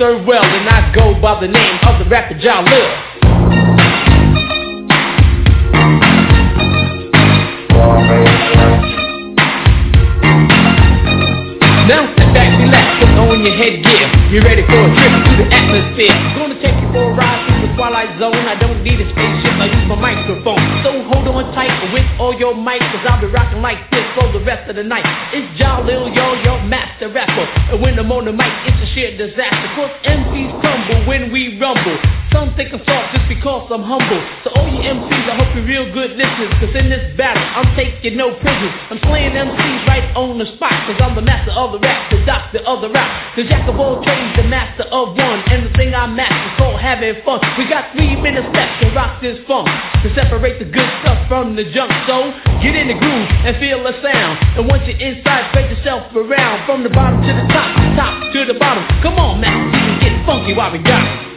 Serve well, and I go by the name of the rapper John Lil. I'm humble. so all you MCs, I hope you're real good listeners. Cause in this battle, I'm taking no prisoners. I'm slaying MCs right on the spot. Cause I'm the master of the rap, the doctor of the rap. The jack of all trades, the master of one. And the thing I master is called having fun. We got three minutes left to rock this funk. To separate the good stuff from the junk. So get in the groove and feel the sound. And once you're inside, spread yourself around. From the bottom to the top, top to the bottom. Come on, Master get funky while we got it.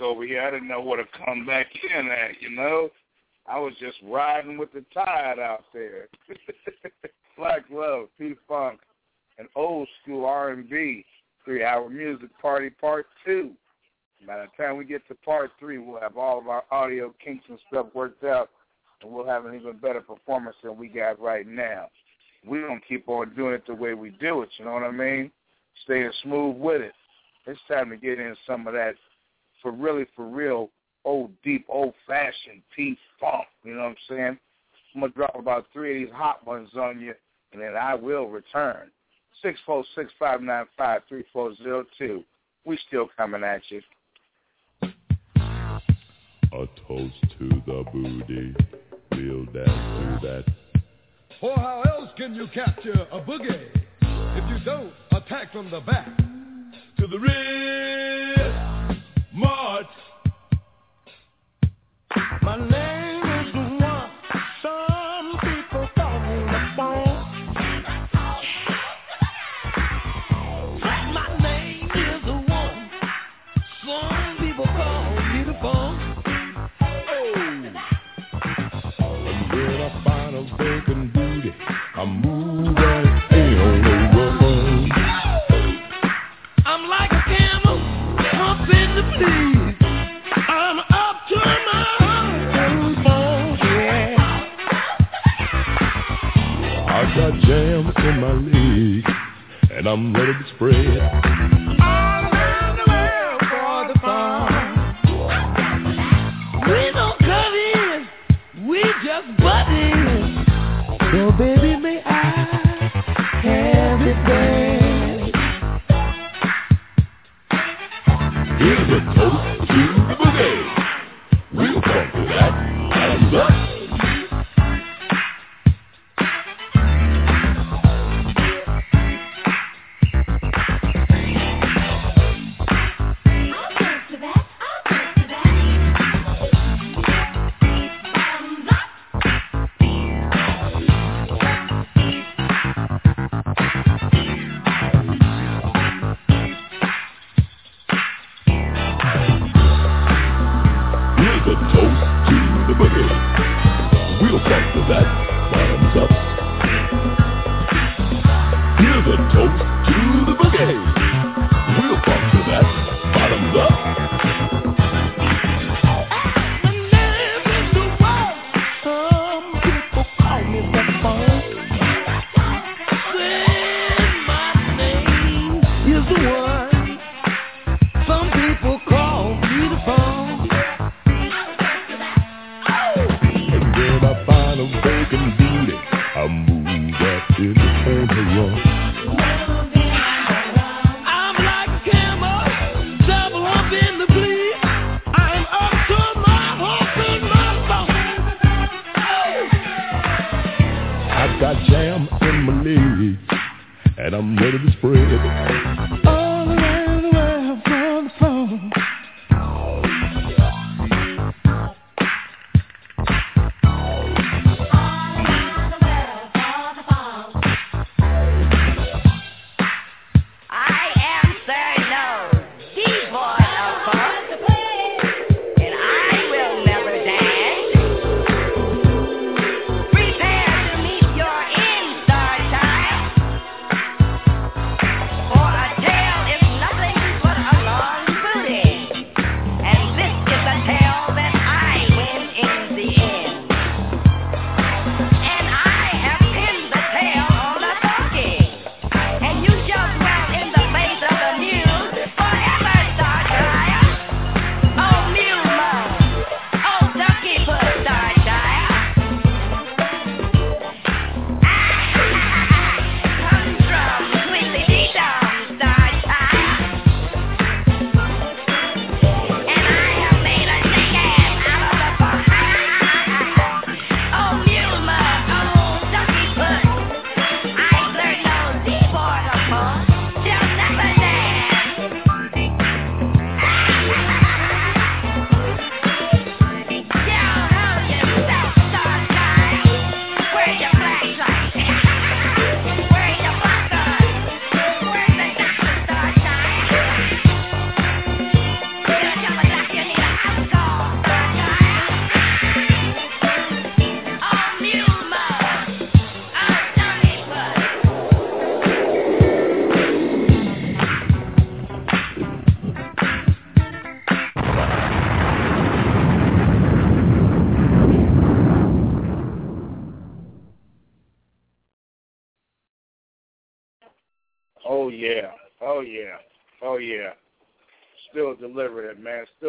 Over here. I didn't know where to come back in at, you know. I was just riding with the tide out there. Black Love, P-Funk, and old school R&B, three-hour music party part two. By the time we get to part three, we'll have all of our audio kinks and stuff worked out, and we'll have an even better performance than we got right now. Going to keep on doing it the way we do it, you know what I mean? Staying smooth with it. It's time to get in some of that for really, for real, old, deep, old-fashioned P-Funk. You know what I'm saying? I'm going to drop about three of these hot ones on you, and then I will return. Six four six five nine five three four zero two. We still coming at you. A toast to the booty. We'll dance to that. For how else can you capture a boogie if you don't attack from the back to the rear? March. My name is the one. Some people call me the bone. My name is the one. Some people call me the bone. Oh. And when I find a vacant booty, I move. Jam in my legs, and I'm ready to spread.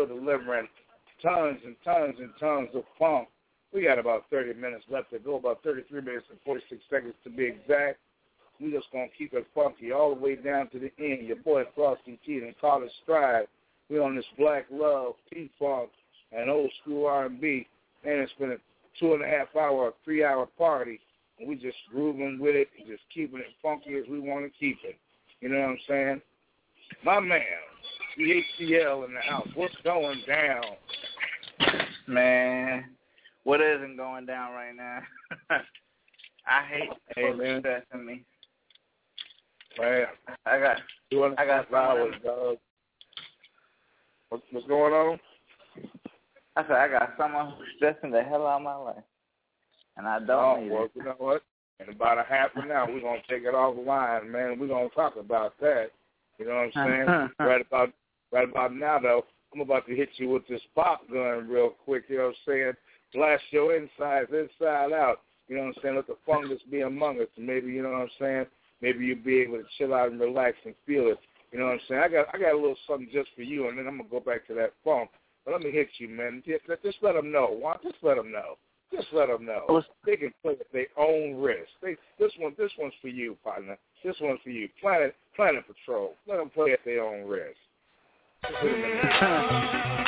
Still delivering tons and tons and tons of funk. We got about 30 minutes left to go, about 33 minutes and 46 seconds to be exact. We just gonna keep it funky all the way down to the end. Your boy Frosty T and Carter Stride. We on this Black Love, P Funk, and old school R&B. Man, it's been a two and a half hour, three hour party, and we just grooving with it, and just keeping it funky as we want to keep it. You know what I'm saying? My man, the HCL in the house. What's going down? Man, what isn't going down right now? I hate Hey, man. stressing me. Man, I got and got hours, dog. What's, what's going on? I said I got someone who's stressing the hell out of my life, and I don't oh, need well, it. you know what? In about a half an hour, we're gonna take it offline, man. We're gonna talk about that. You know what I'm saying? right about right about now, though, I'm about to hit you with this pop gun real quick. You know what I'm saying? Blast your insides inside out. You know what I'm saying? Let the fungus be among us. Maybe you know what I'm saying. Maybe you'll be able to chill out and relax and feel it. You know what I'm saying? I got I got a little something just for you, and then I'm gonna go back to that funk. But let me hit you, man. Just, just let them know. Why? Just let them know. Just let them know they can play at their own risk. They this one this one's for you, partner. This one's for you. Planet Planet Patrol. Let them play at their own risk. Yeah.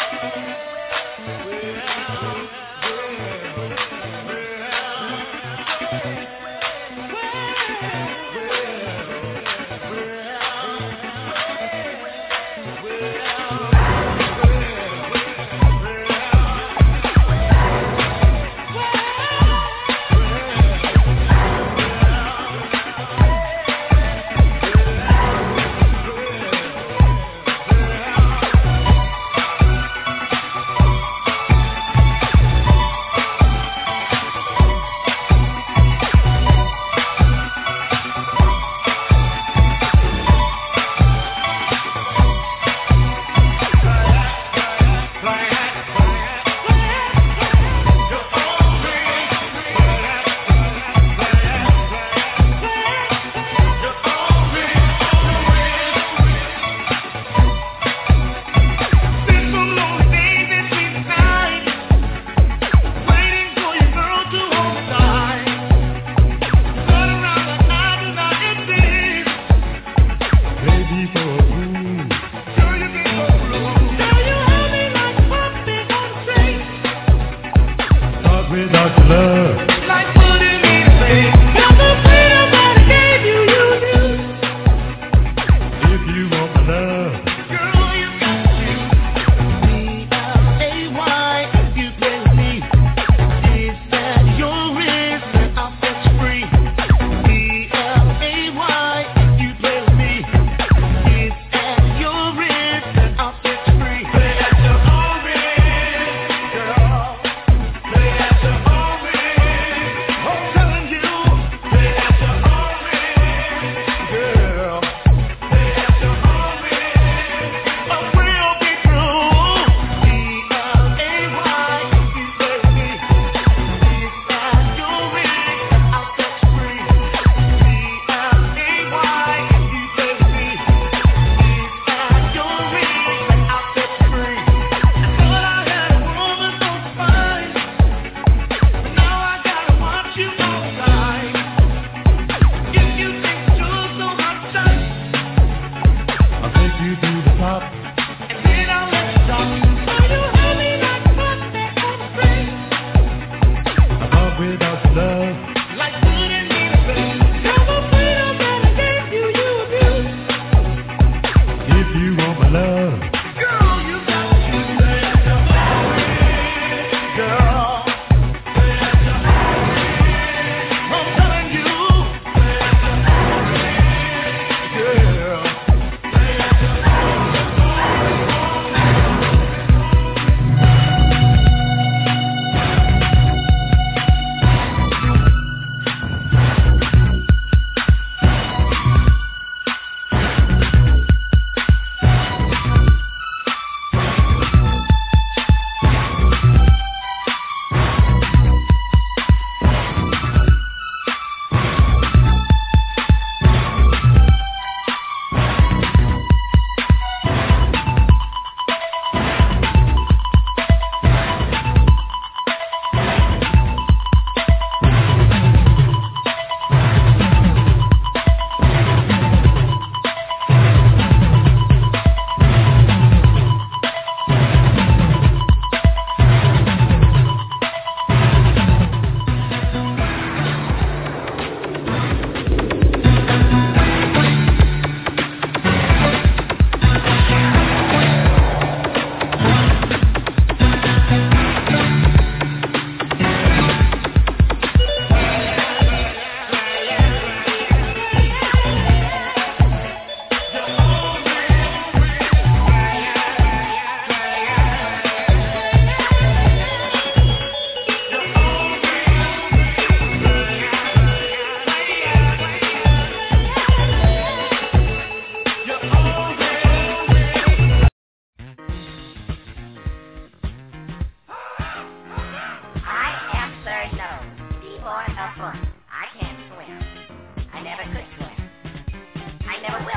Never will.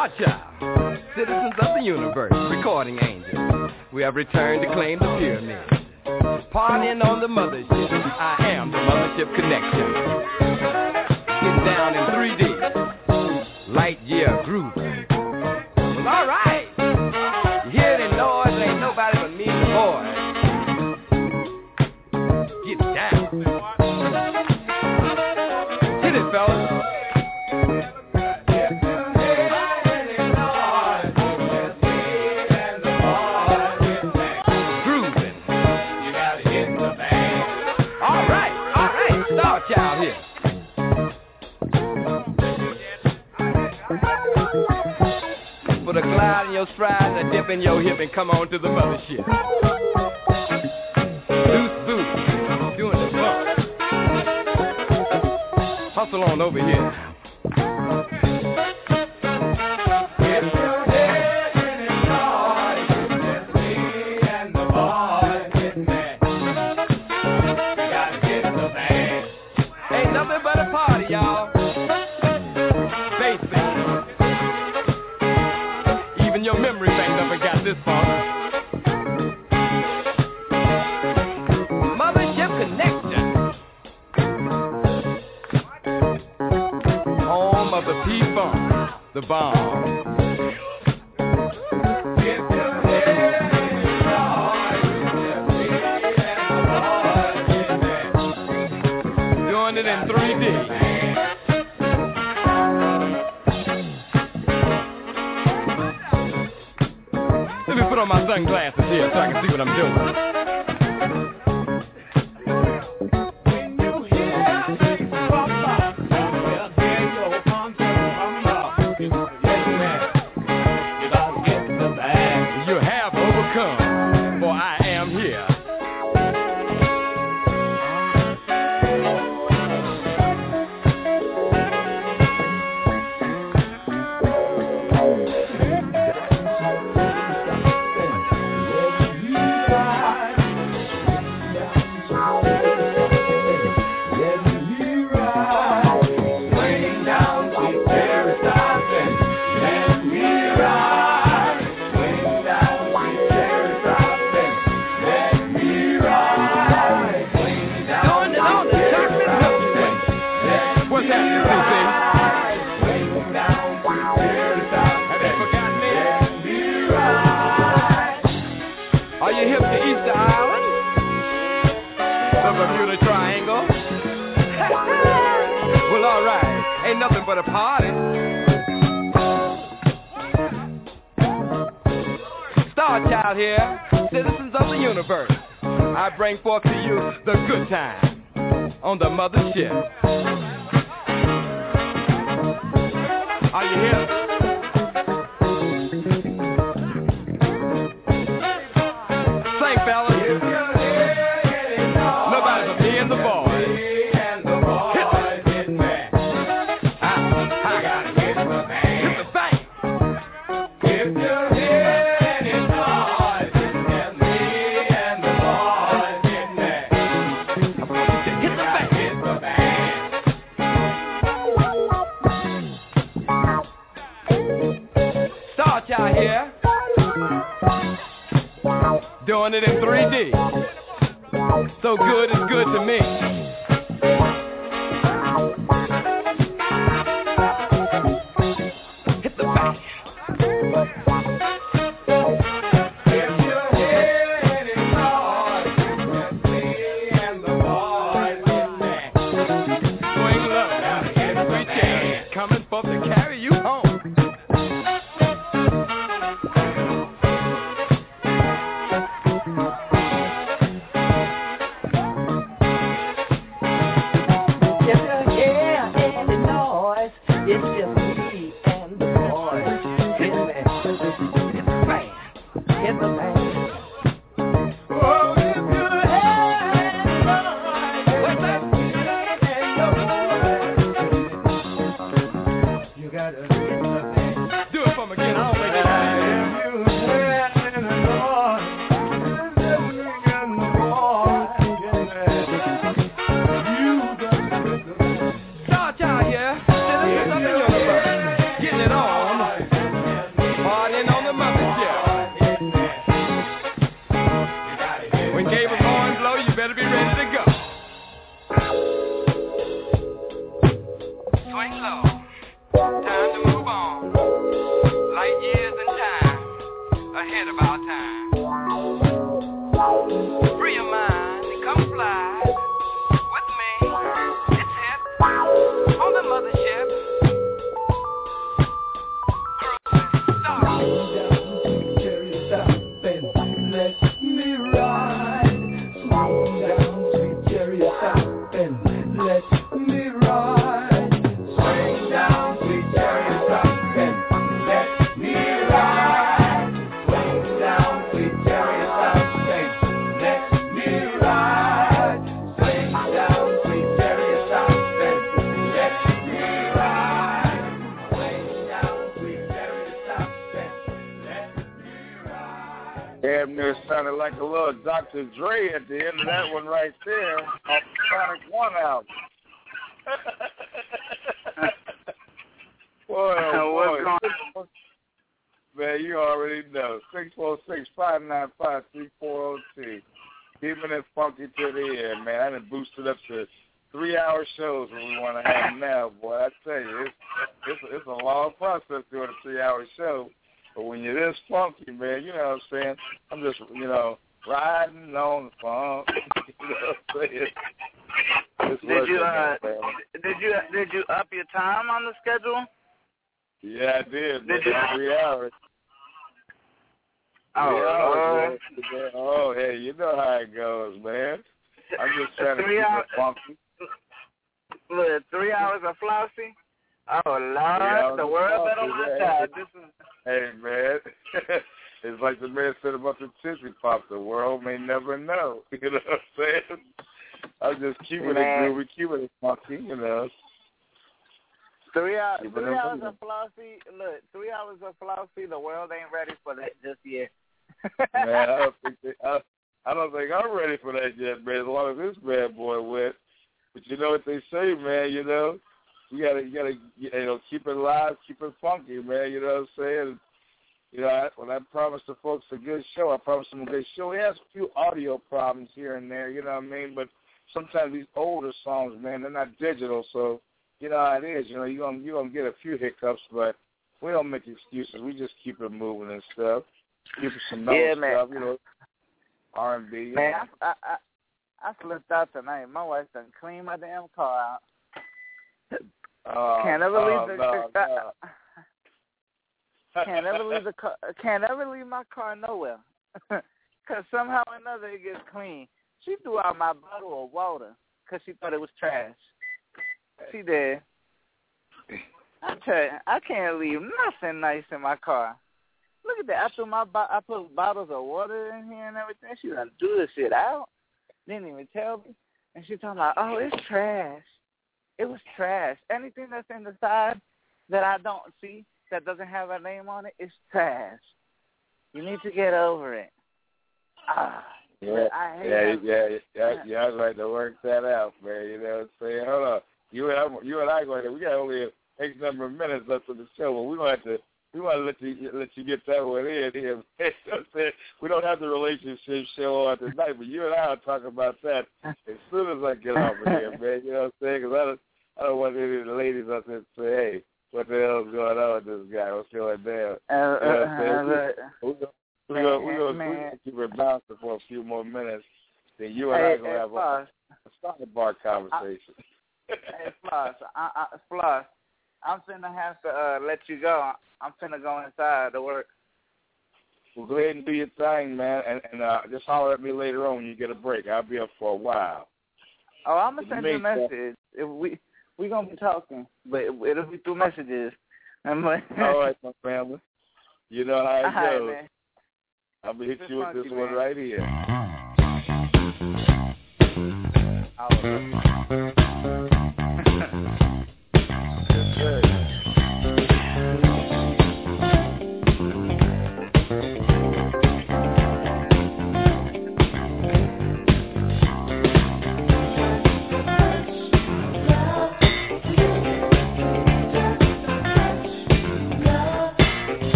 Watch out, citizens of the universe, recording angels, we have returned to claim the pyramid. Partying on the mothership, I am the mothership connection. Get down in 3D, light year groove. a dip in your hip and come on to the mothership. Loose boots, doing the bump. Hustle on over here. Dr. Dre at the end of that one right there off the Sonic One album. boy, oh boy. Man, you already know. Six four six five nine five three four zero two. Keeping it funky to the end, man. I done boosted up to three hour shows when we want to have now, boy. I tell you, it's it's it's a long process doing a three hour show. But when you're this funky, man, you know what I'm saying? I'm just, you know, riding on the funk. you know what I'm saying? It's Did you uh, did you did you up your time on the schedule? Yeah, I did. Did you- Three hours. Oh, hours, man. Oh, hey, you know how it goes, man. I'm just trying to keep hours- it funky. Look, three hours of flossy. Oh Lord, the world better watch out. This is Hey, man. it's like the man said about the Tootsie Pop. The world may never know. You know what I'm saying? I'm just keeping Man. it groovy, keeping it funky, you know. three hours. Three hours of flossy. Look, three hours of flossy. The world ain't ready for that just yet. man, I don't think they, I, I don't think I'm ready for that yet, man. As long as this bad boy went, but you know what they say, man. You know, you gotta, you gotta, you know, keep it live, keep it funky, man. You know what I'm saying? You know, I, when I promised the folks a good show, I promised them a good show. We had a few audio problems here and there, you know what I mean? But sometimes these older songs, man, they're not digital, so you know how it is. You know, you're gonna you're gonna get a few hiccups, but we don't make excuses. We just keep it moving and stuff. Keep it some Yeah, man. stuff, you know, R and B. Man, I, I I I slipped out tonight. My wife done cleaned my damn car out. Uh, Can't ever uh, the, no, no. Can't ever leave the car. Can't ever leave my car nowhere. Cause somehow or another it gets clean. She threw out my bottle of water because she thought it was trash. She did. I tell you, I can't leave nothing nice in my car. Look at that. I threw my bo- I put bottles of water in here and everything. She done do this shit out. Didn't even tell me. And she talking about, oh, it's trash. It was trash. Anything that's in the side that I don't see that doesn't have a name on it is trash. You need to get over it. Ah, Yeah, I hate yeah, that. yeah, yeah, yeah. I'd like to work that out, man. You know what I'm saying? Hold on. You and I, you and I going to, we got only X number of minutes left of the show, but we're going to have to, we want to let you let you get that one in here. You know I'm saying? We don't have the relationship show on tonight, but you and I will talk about that as soon as I get off of here, man. You know what I'm saying? Because I don't, I don't want any of the ladies out there to say, hey, what the hell's going on with this guy? What's going down? Uh, You know what I'm saying? We're gonna, we're gonna, we're gonna, Man, we're gonna keep it bouncing for a few more minutes. Then you and I are gonna hey, have a, Floss, a solid bar conversation. hey, Floss, I, I, Floss, I'm finna have to uh, let you go. I'm finna go inside to work. well, go ahead and do your thing, man, and, and uh, just holler at me later on when you get a break. I'll be up for a while. Oh, I'm gonna send you you a message. If we we gonna be talking, but it, it'll be through messages. I'm like, All right, my family. You know how it All right, goes. man. I'm gonna hit This you with funky, this one man. right here. Mm-hmm.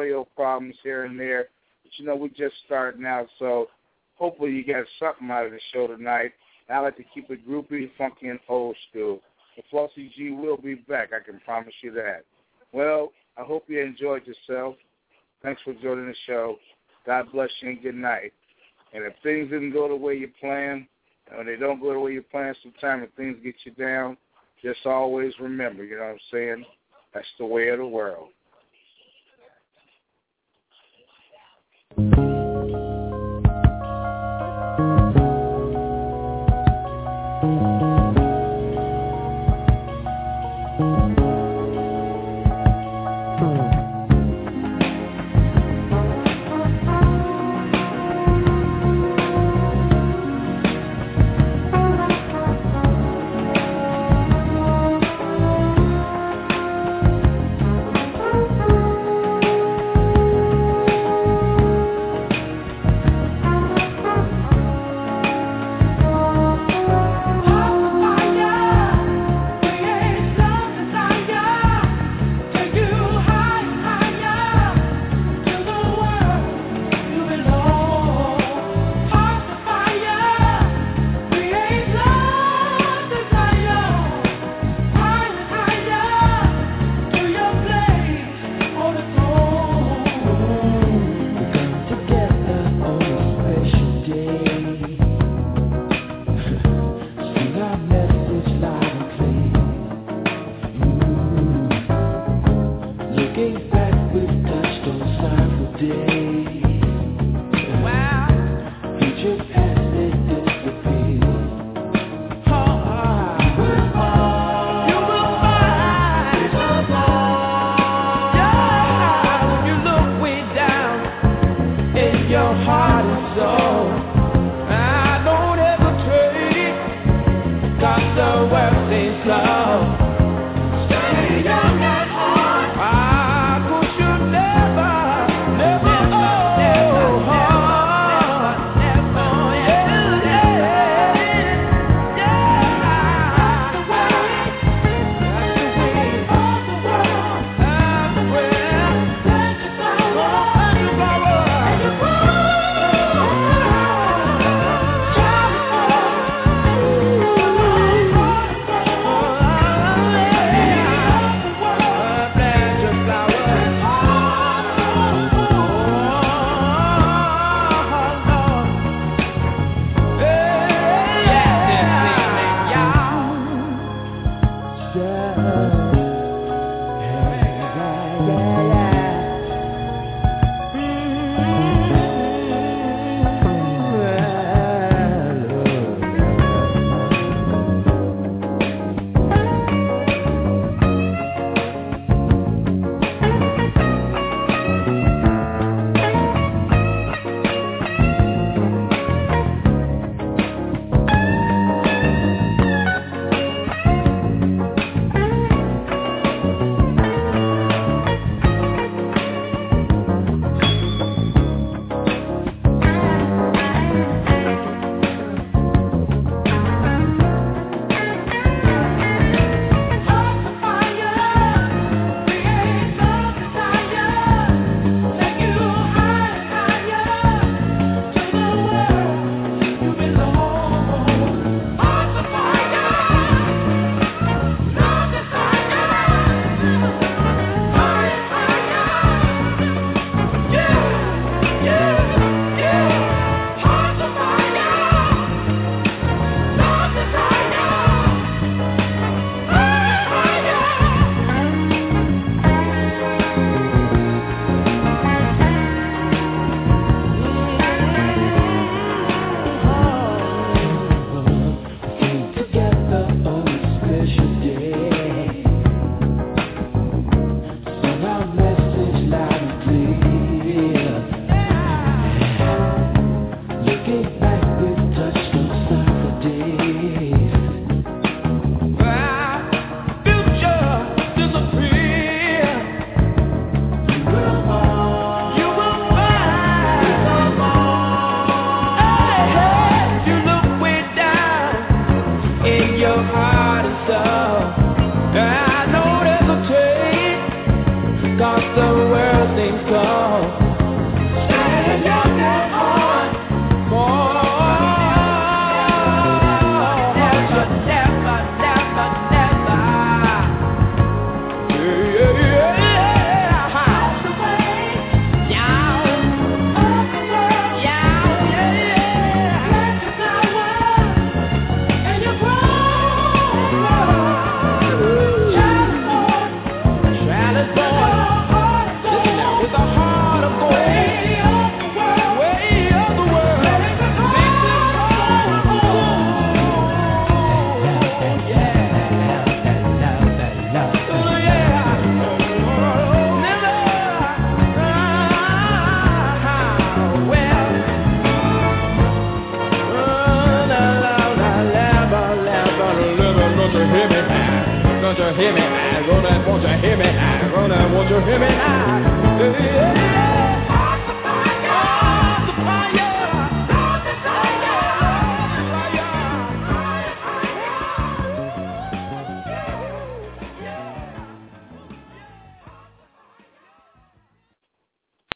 Audio problems here and there, but you know we're just starting out, so hopefully you got something out of the show tonight. And I like to keep it groupie, funky, and old school. The Flossy G will be back. I can promise you that. Well, I hope you enjoyed yourself. Thanks for joining the show. God bless you and good night. And if things didn't go the way you planned, when they don't go the way you plan, sometimes if things get you down, just always remember, you know what I'm saying? That's the way of the world. Thank you.